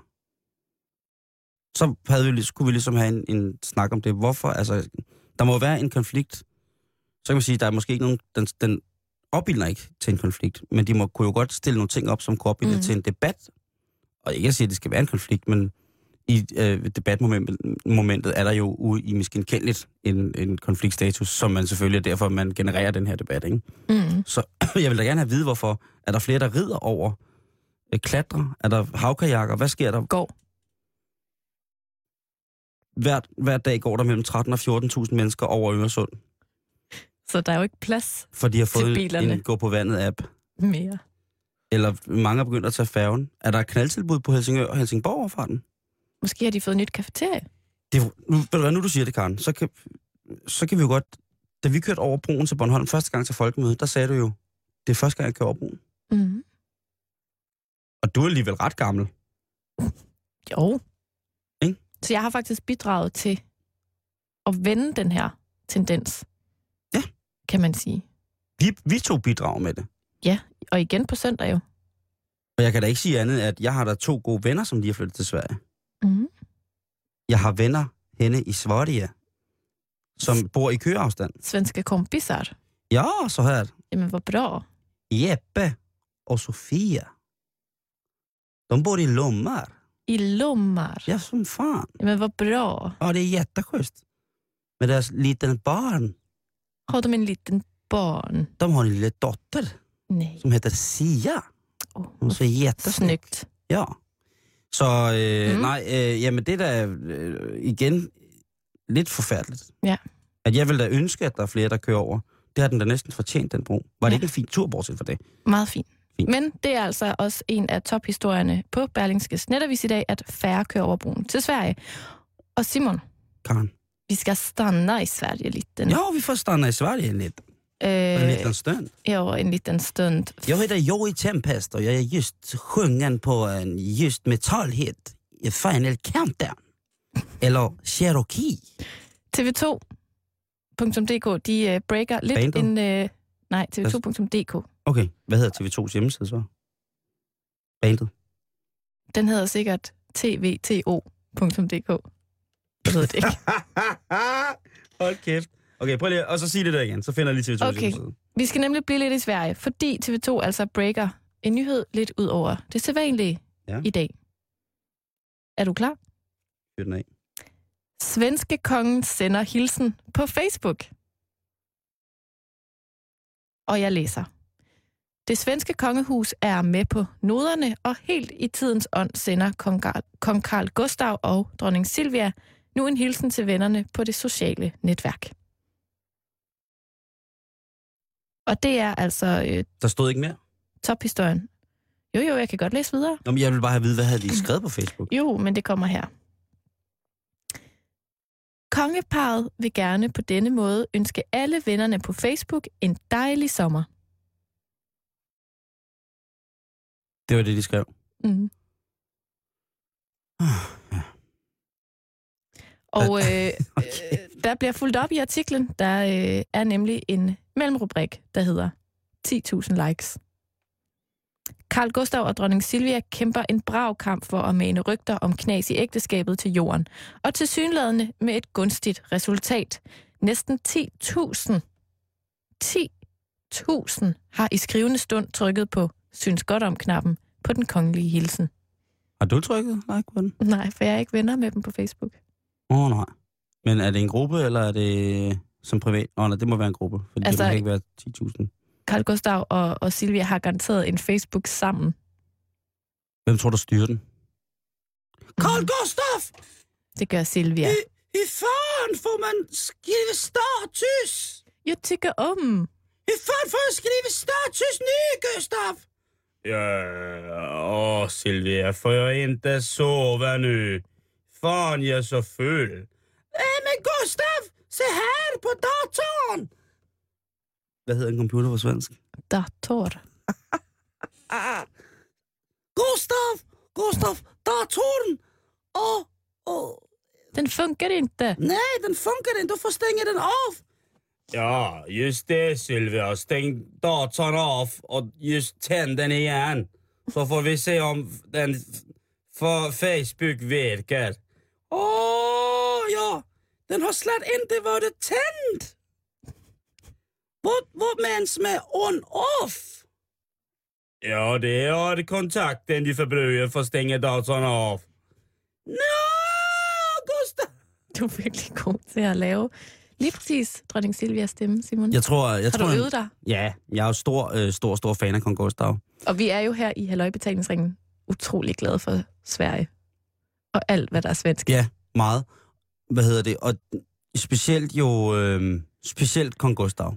C: Så havde vi, skulle vi ligesom have en, en snak om det. Hvorfor? Altså, der må være en konflikt. Så kan man sige, der er måske ikke nogen... Den, den opbilder ikke til en konflikt, men de må, kunne jo godt stille nogle ting op, som kunne opbilde
B: Mhm.
C: mm. til en debat. Og ikke at sige, at det skal være en konflikt, men i øh, debatmomentet momentet er der jo ude i miskenkendeligt en, en konfliktstatus, som man selvfølgelig er derfor, man genererer den her debat, ikke?
B: Mm.
C: Så jeg vil da gerne have at vide, hvorfor. Er der flere, der rider over? Øh, Klatrer? Er der havkajakker? Hvad sker der?
B: Går.
C: Hver, hver dag går der mellem 13 og 14.000 mennesker over Øresund,
B: Så der er jo ikke plads
C: for de har fået
B: bilerne.
C: en gå på vandet app.
B: mere.
C: Eller mange er begyndt at tage færgen. Er der knaldtilbud på Helsingør og Helsingborg overfra den?
B: Måske har de fået nyt kafeterie.
C: Det, nu, ved du hvad, nu du siger det, Karen, så kan, så kan vi jo godt... Da vi kørte over broen til Bornholm første gang til folkemødet, der sagde du jo, det er første gang, jeg kører over broen.
B: Mm.
C: Og du er alligevel ret gammel.
B: Jo.
C: Ikke?
B: Så jeg har faktisk bidraget til at vende den her tendens.
C: Ja.
B: Kan man sige.
C: Vi, vi to bidrager med det.
B: Og igen på søndag jo.
C: Og jeg kan da ikke sige andet, at jeg har da to gode venner, som lige er flyttet til Sverige.
B: Mm.
C: Jeg har venner henne i Sverige, som bor i køreafstand.
B: Svenske kompisar.
C: Ja, så här.
B: Jamen, hvor bra.
C: Jeppe och Sofia. De bor i Lommar.
B: I Lommar.
C: Ja, som fan.
B: Jamen, hvor bra.
C: Ja, det är jätteschysst. Med deras liten barn.
B: Har de en liten barn?
C: De har en lille dotter
B: Nej.
C: som heter Sia.
B: Oh,
C: Hon ser jättesnygg
B: snyggt.
C: Ja. Så øh,
B: Mm.
C: nej, øh, jamen det er da øh, igen lidt forfærdeligt.
B: Ja.
C: At jeg vil da ønske, at der er flere, der kører over. Det har den da næsten fortjent, den bro. Var det
B: Ja.
C: ikke en fin tur, bortset fra det?
B: Meget fint.
C: Fint.
B: Men det er altså også en af tophistorierne på Berlingskes netavis i dag, at færre kører over broen til Sverige. Og Simon,
C: Karen.
B: vi skal stanna i Sverige lite nu.
C: Ja, vi får stanna i Sverige en liten, en
B: Eh,
C: liten stund.
B: ja, en liten stund.
C: Jag heter Joey Tempest och jag är just sjungen på en just metallhit i Final Countdown. Eller Cherokee.
B: TV2.dk, de uh, breaker lidt
C: Bandet?
B: en... Uh, nej, tv2.dk.
C: Okay, hvad hedder TV2's hjemmeside så? Bandet.
B: Den hedder sikkert tvto.dk. Jeg ved det ikke.
C: Hold kæft. Okay, prøv lige, og så sig det der igen, så finder jeg lige TV2's
B: Okay. Vi skal nemlig blive lidt i Sverige, fordi TV2 altså breaker en nyhed lidt ud over det sædvanlige
C: Ja.
B: i dag. Er du klar?
C: Fyr den af.
B: Svenske kongen sender hilsen på Facebook. Og jeg læser. Det svenske kongehus er med på noderne, og helt i tidens ånd sender kong, Carl Gustav og dronning Silvia nu en hilsen til vennerne på det sociale netværk. Og det er altså øh,
C: Der stod ikke mere.
B: tophistorien. Jo, jo, jeg kan godt læse videre.
C: Nå, men jeg vil bare have at vide, hvad havde de skrevet på Facebook?
B: Jo, men det kommer her. Kongeparet vil gerne på denne måde ønske alle vennerne på Facebook en dejlig sommer.
C: Det var det, de skrev.
B: Mm.
C: Ah,
B: Og øh, øh, der bliver fuldt op i artiklen. Der øh, er nemlig en mellemrubrik, der hedder 10.000 likes. Karl Gustav og dronning Silvia kæmper en brav kamp for at mane rygter om knas i ægteskabet til jorden. Og til synlædende med et gunstigt resultat. Næsten 10.000 10.000 har i skrivende stund trykket på synes godt om knappen på den kongelige hilsen.
C: Har du trykket like på den?
B: Nej, for jeg er ikke venner med dem på Facebook.
C: Åh, oh, nej. Men er det en gruppe, eller er det som privat? Åh, oh, nej, det må være en gruppe, fordi
B: Altså-
C: det kan ikke være 10.000.
B: Carl Gustav og, og Silvia har garanteret en Facebook sammen.
C: Hvem tror, der styrer den? Carl
B: Mhm.
C: Gustaf!
B: Det gør Silvia.
C: I, I fan får man skrive status?
B: Jeg tykker om.
C: I fan får jeg skrive status nu, Gustaf? Ja, åh Silvia, får jag inte sova nu? Fan, jag så full. Nej, men Gustav, se här på datorn! Hvad hedder en computer på svensk?
B: Dator.
C: Gustav, Gustav, datorn! Åh, åh,
B: Den funkar inte.
C: nej, den funkar inte, du får stänga den av. Ja, just det Sylvia. Stäng datorn av och just tänd den igen. Så får vi se om den för Facebook virkar. Åh, ja. Den har slet inte varit tänd. Vad, vad mens med on-off? Ja, det är kontakten de förbruger för att stänga datorn av. Nå, Gustav!
B: Du er virkelig god til at lave lige præcis dronning Silvias stemme, Simon.
C: Jeg tror, jeg
B: har
C: tror,
B: du øvet dig?
C: Ja, jeg er jo stor, øh, stor, stor fan af Kong Gustav.
B: Og vi er jo her i Halløj-betalingsringen utrolig glade for Sverige. Og alt, hvad der er svensk.
C: Ja, meget. Hvad hedder det? Og specielt jo, øh, specielt Kong Gustav.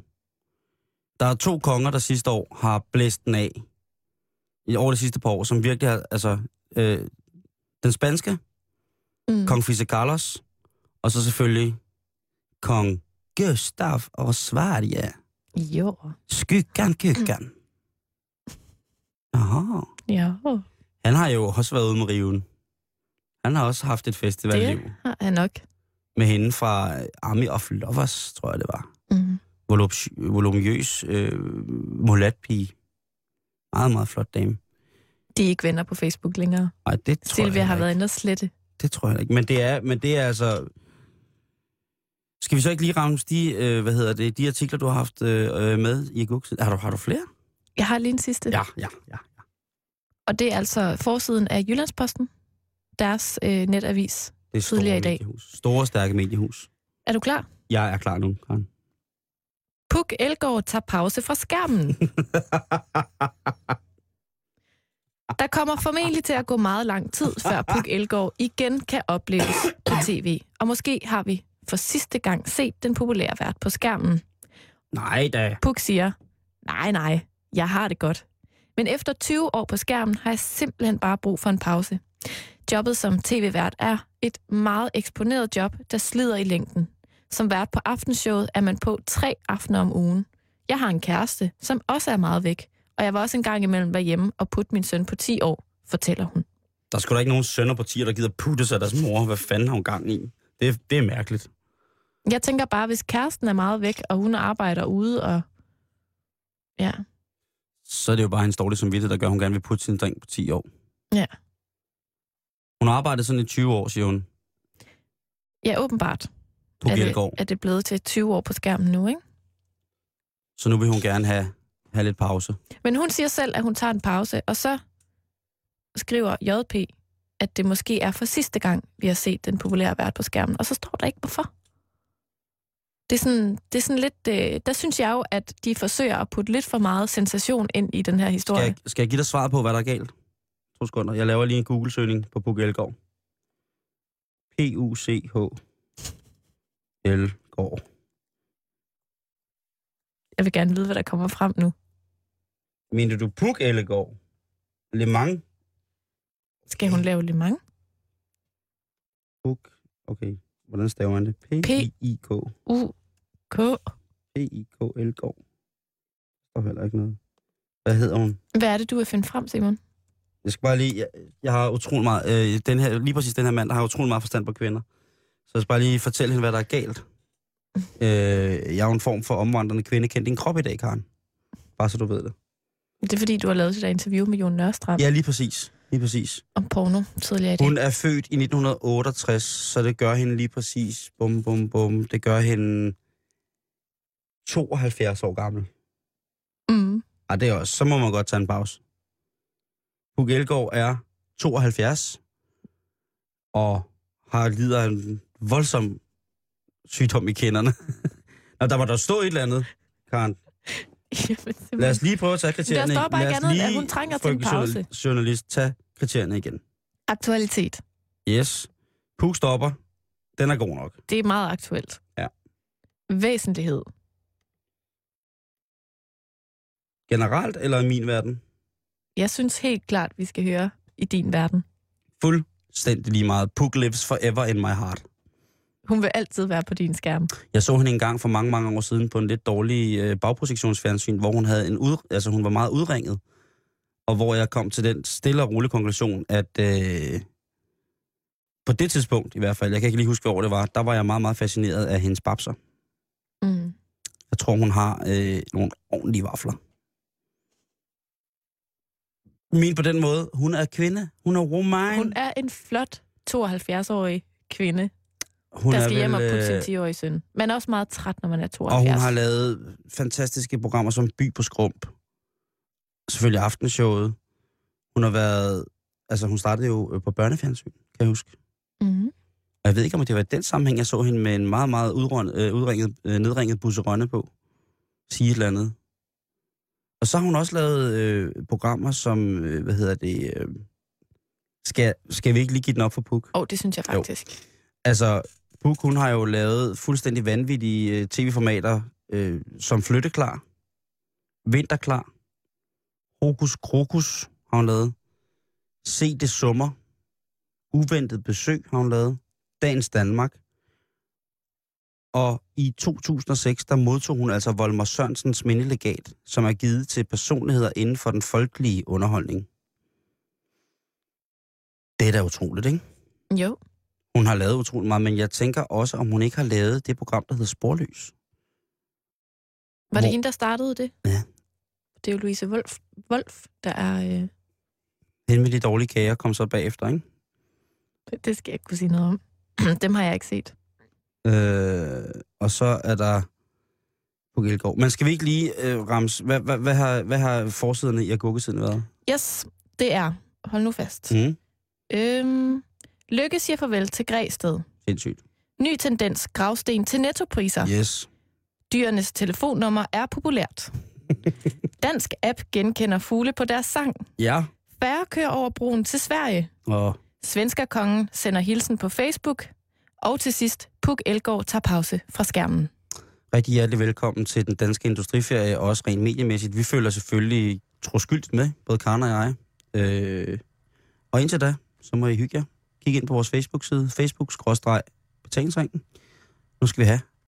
C: Der er to konger, der sidste år har blæst den af. I over de sidste par år, som virkelig har, altså, øh, den spanske,
B: Mm.
C: kong Fise Carlos, og så selvfølgelig kong Gustav og Sverige.
B: Jo.
C: Skyggan, kyggan. Jaha.
B: Ja,
C: Han har jo også været ude med riven. Han har også haft et festivalliv
B: det har jeg nok.
C: Med hende fra Army of Lovers, tror jeg det var.
B: Mm.
C: Volupti- Volumøs øh, mulatpige. Meget, meget flot dame.
B: De er ikke venner på Facebook længere.
C: Ej, det tror
B: Silvia
C: jeg
B: har været inde og slette.
C: Det tror jeg ikke. Men det er, men det er altså... Skal vi så ikke lige ramme de, øh, hvad hedder det, de artikler, du har haft øh, med i Gux? Har du, har du flere?
B: Jeg har lige en sidste.
C: Ja, ja, ja.
B: Og det er altså forsiden af Jyllandsposten. Deres øh, netavis.
C: Det er
B: Tidligere i dag.
C: mediehus. Store, stærke mediehus.
B: Er du klar?
C: Jeg er klar nu, Karen.
B: Puk Elgård tager pause fra skærmen. Der kommer formentlig til at gå meget lang tid, før Puk Elgård igen kan opleves på tv. Og måske har vi for sidste gang set den populære vært på skærmen.
C: Nej da.
B: Puk siger, nej, nej, jeg har det godt. Men efter 20 år på skærmen har jeg simpelthen bare brug for en pause. Jobbet som tv-vært er et meget eksponeret job, der slider i længden. Som vært på aftenshowet er man på tre aftener om ugen. Jeg har en kæreste, som også er meget væk, og jeg var også en gang imellem være hjemme og putte min søn på 10 år, fortæller hun.
C: Der skulle da ikke nogen sønner på 10, der gider putte sig af deres mor. Hvad fanden har hun gang i? Det, det er mærkeligt.
B: Jeg tænker bare, hvis kæresten er meget væk, og hun arbejder ude, og ja,
C: Så er det jo bare hendes dårlige samvittighed, der gør, at hun gerne vil putte sin dreng på 10 år.
B: Ja.
C: Hun har arbejdet sådan i 20 år, siger hun,
B: ja åbenbart
C: på
B: er det, er det blevet til 20 år på skærmen nu, ikke?
C: Så nu vil hun gerne have, have lidt pause.
B: Men hun siger selv, at hun tager en pause, og så skriver JP, at det måske er for sidste gang, vi har set den populære vært på skærmen. Og så står der ikke, hvorfor. Det er sådan, det er sådan lidt... Øh, der synes jeg jo, at de forsøger at putte lidt for meget sensation ind i den her
C: Skal
B: historie.
C: jeg, skal jeg give dig svaret på, hvad der er galt? To sekunder. Jeg laver lige en Google-søgning på Puk Elgård. P-U-C-H Elgård.
B: Jeg vil gerne vide, hvad der kommer frem nu.
C: Mener du Puk Elgård? Le Mans?
B: Skal hun lave Le Mans?
C: Puk. Okay. Hvordan staver man det? P-I-K.
B: U, K.
C: P-I-K Elgård. Der er heller ikke noget. Hvad hedder hun?
B: Hvad er det, du vil finde frem, Simon?
C: Jeg skal bare lige, jeg, jeg har utrolig meget, øh, den her, lige præcis den her mand, der har utrolig meget forstand på kvinder. Så jeg skal bare lige fortælle hende, hvad der er galt. Øh, jeg er jo en form for omvandrende kvinde. Kend din krop i dag, Karen. Bare så du ved det.
B: Det er fordi, du har lavet det der interview med Jon Nørstrand
C: Ja, lige præcis. Lige præcis.
B: om porno tidligere i dag.
C: Hun er født i 1968, så det gør hende lige præcis, bum, bum, bum, det gør hende 72 år gammel.
B: Mm.
C: Ej, det er også, så må man godt tage en pause. Puk Elgård er 72, og har lider af en voldsom sygdom i kinderne. Nå, der var der stå et eller andet, Karen.
B: Jamen.
C: Lad os lige prøve at tage kriterierne.
B: Der står bare ikke andet, at hun trænger til en pause.
C: journal- Journalist, tag kriterierne igen.
B: Aktualitet.
C: Yes. Puk stopper. Den er god nok.
B: Det er meget aktuelt.
C: Ja.
B: Væsentlighed.
C: Generelt eller i min verden?
B: Jeg synes helt klart, vi skal høre i din verden.
C: Fuldstændig lige meget. Puk lives forever in my heart.
B: Hun vil altid være på din skærm.
C: Jeg så hende en gang for mange, mange år siden på en lidt dårlig øh, bagprojektionsfjernsyn, hvor hun havde en ud, altså hun var meget udringet. Og hvor jeg kom til den stille og rolige konklusion, at øh, på det tidspunkt i hvert fald, jeg kan ikke lige huske, hvor det var, der var jeg meget, meget fascineret af hendes babser.
B: Mm.
C: Jeg tror, hun har øh, nogle ordentlige vafler. Min på den måde, hun er kvinde. Hun er woman.
B: Hun er en flot 72-årig kvinde,
C: hun
B: der
C: er
B: skal hjem og putte
C: øh,
B: sin 10-årige søn. Man er også meget træt, når man er
C: Og
B: 72.
C: hun har lavet fantastiske programmer som By på Skrump. Selvfølgelig Aftenshowet. Hun har været... Altså, hun startede jo øh, på børnefjernsyn, kan jeg huske.
B: Mm.
C: Og jeg ved ikke, om det var i den sammenhæng, jeg så hende med en meget, meget udrøn, øh, udringet, øh, nedringet Busse Rønne på. Sige et eller andet. Og så har hun også lavet øh, programmer som, øh, hvad hedder det... Øh, skal, skal vi ikke lige give den op for Puk?
B: Oh, det synes jeg faktisk.
C: Altså, Puk, hun har jo lavet fuldstændig vanvittige øh, tv-formater, øh, som Flytteklar, Vinterklar, Hokus Krokus har hun lavet, Se det summer, Uventet besøg har hun lavet, Dagens Danmark. Og i 2006, der modtog hun altså Volmer Sørensens mindelegat, som er givet til personligheder inden for den folkelige underholdning. Det er da utroligt, ikke?
B: Jo.
C: Hun har lavet utrolig meget, men jeg tænker også, om hun ikke har lavet det program, der hedder Sporløs.
B: Var det
C: Hvor-
B: hende, der startede det?
C: Ja.
B: Det er jo Louise Wolf, Wolf der er... Øh,
C: Hende med de dårlige kager kom så bagefter, ikke?
B: det skal jeg ikke kunne sige noget om. Dem har jeg ikke set.
C: Øh, og så er der på Gildgaard. Men skal vi ikke lige øh, ramse, hvad, hvad, hvad, har, hvad har forsiderne i agurkesiden været?
B: Yes, det er... Hold nu fast.
C: Mm.
B: Øhm, Lykke siger farvel til Græsted.
C: Sindssygt.
B: Ny tendens, gravsten til nettopriser.
C: Yes.
B: Dyrenes telefonnummer er populært. Dansk app genkender fugle på deres sang.
C: Ja.
B: Færre kører over broen til Sverige.
C: Og
B: Svenskerkongen sender hilsen på Facebook. Og til sidst, Puk Elgård tager pause fra skærmen.
C: rigtig hjertelig velkommen til den danske industriferie, og også rent mediemæssigt. Vi føler selvfølgelig troskyldigt med, både Karen og jeg. Øh, og indtil da, så må I hygge jer. Kig ind på vores Facebook-side, facebook-betalingsringen. Nu skal vi have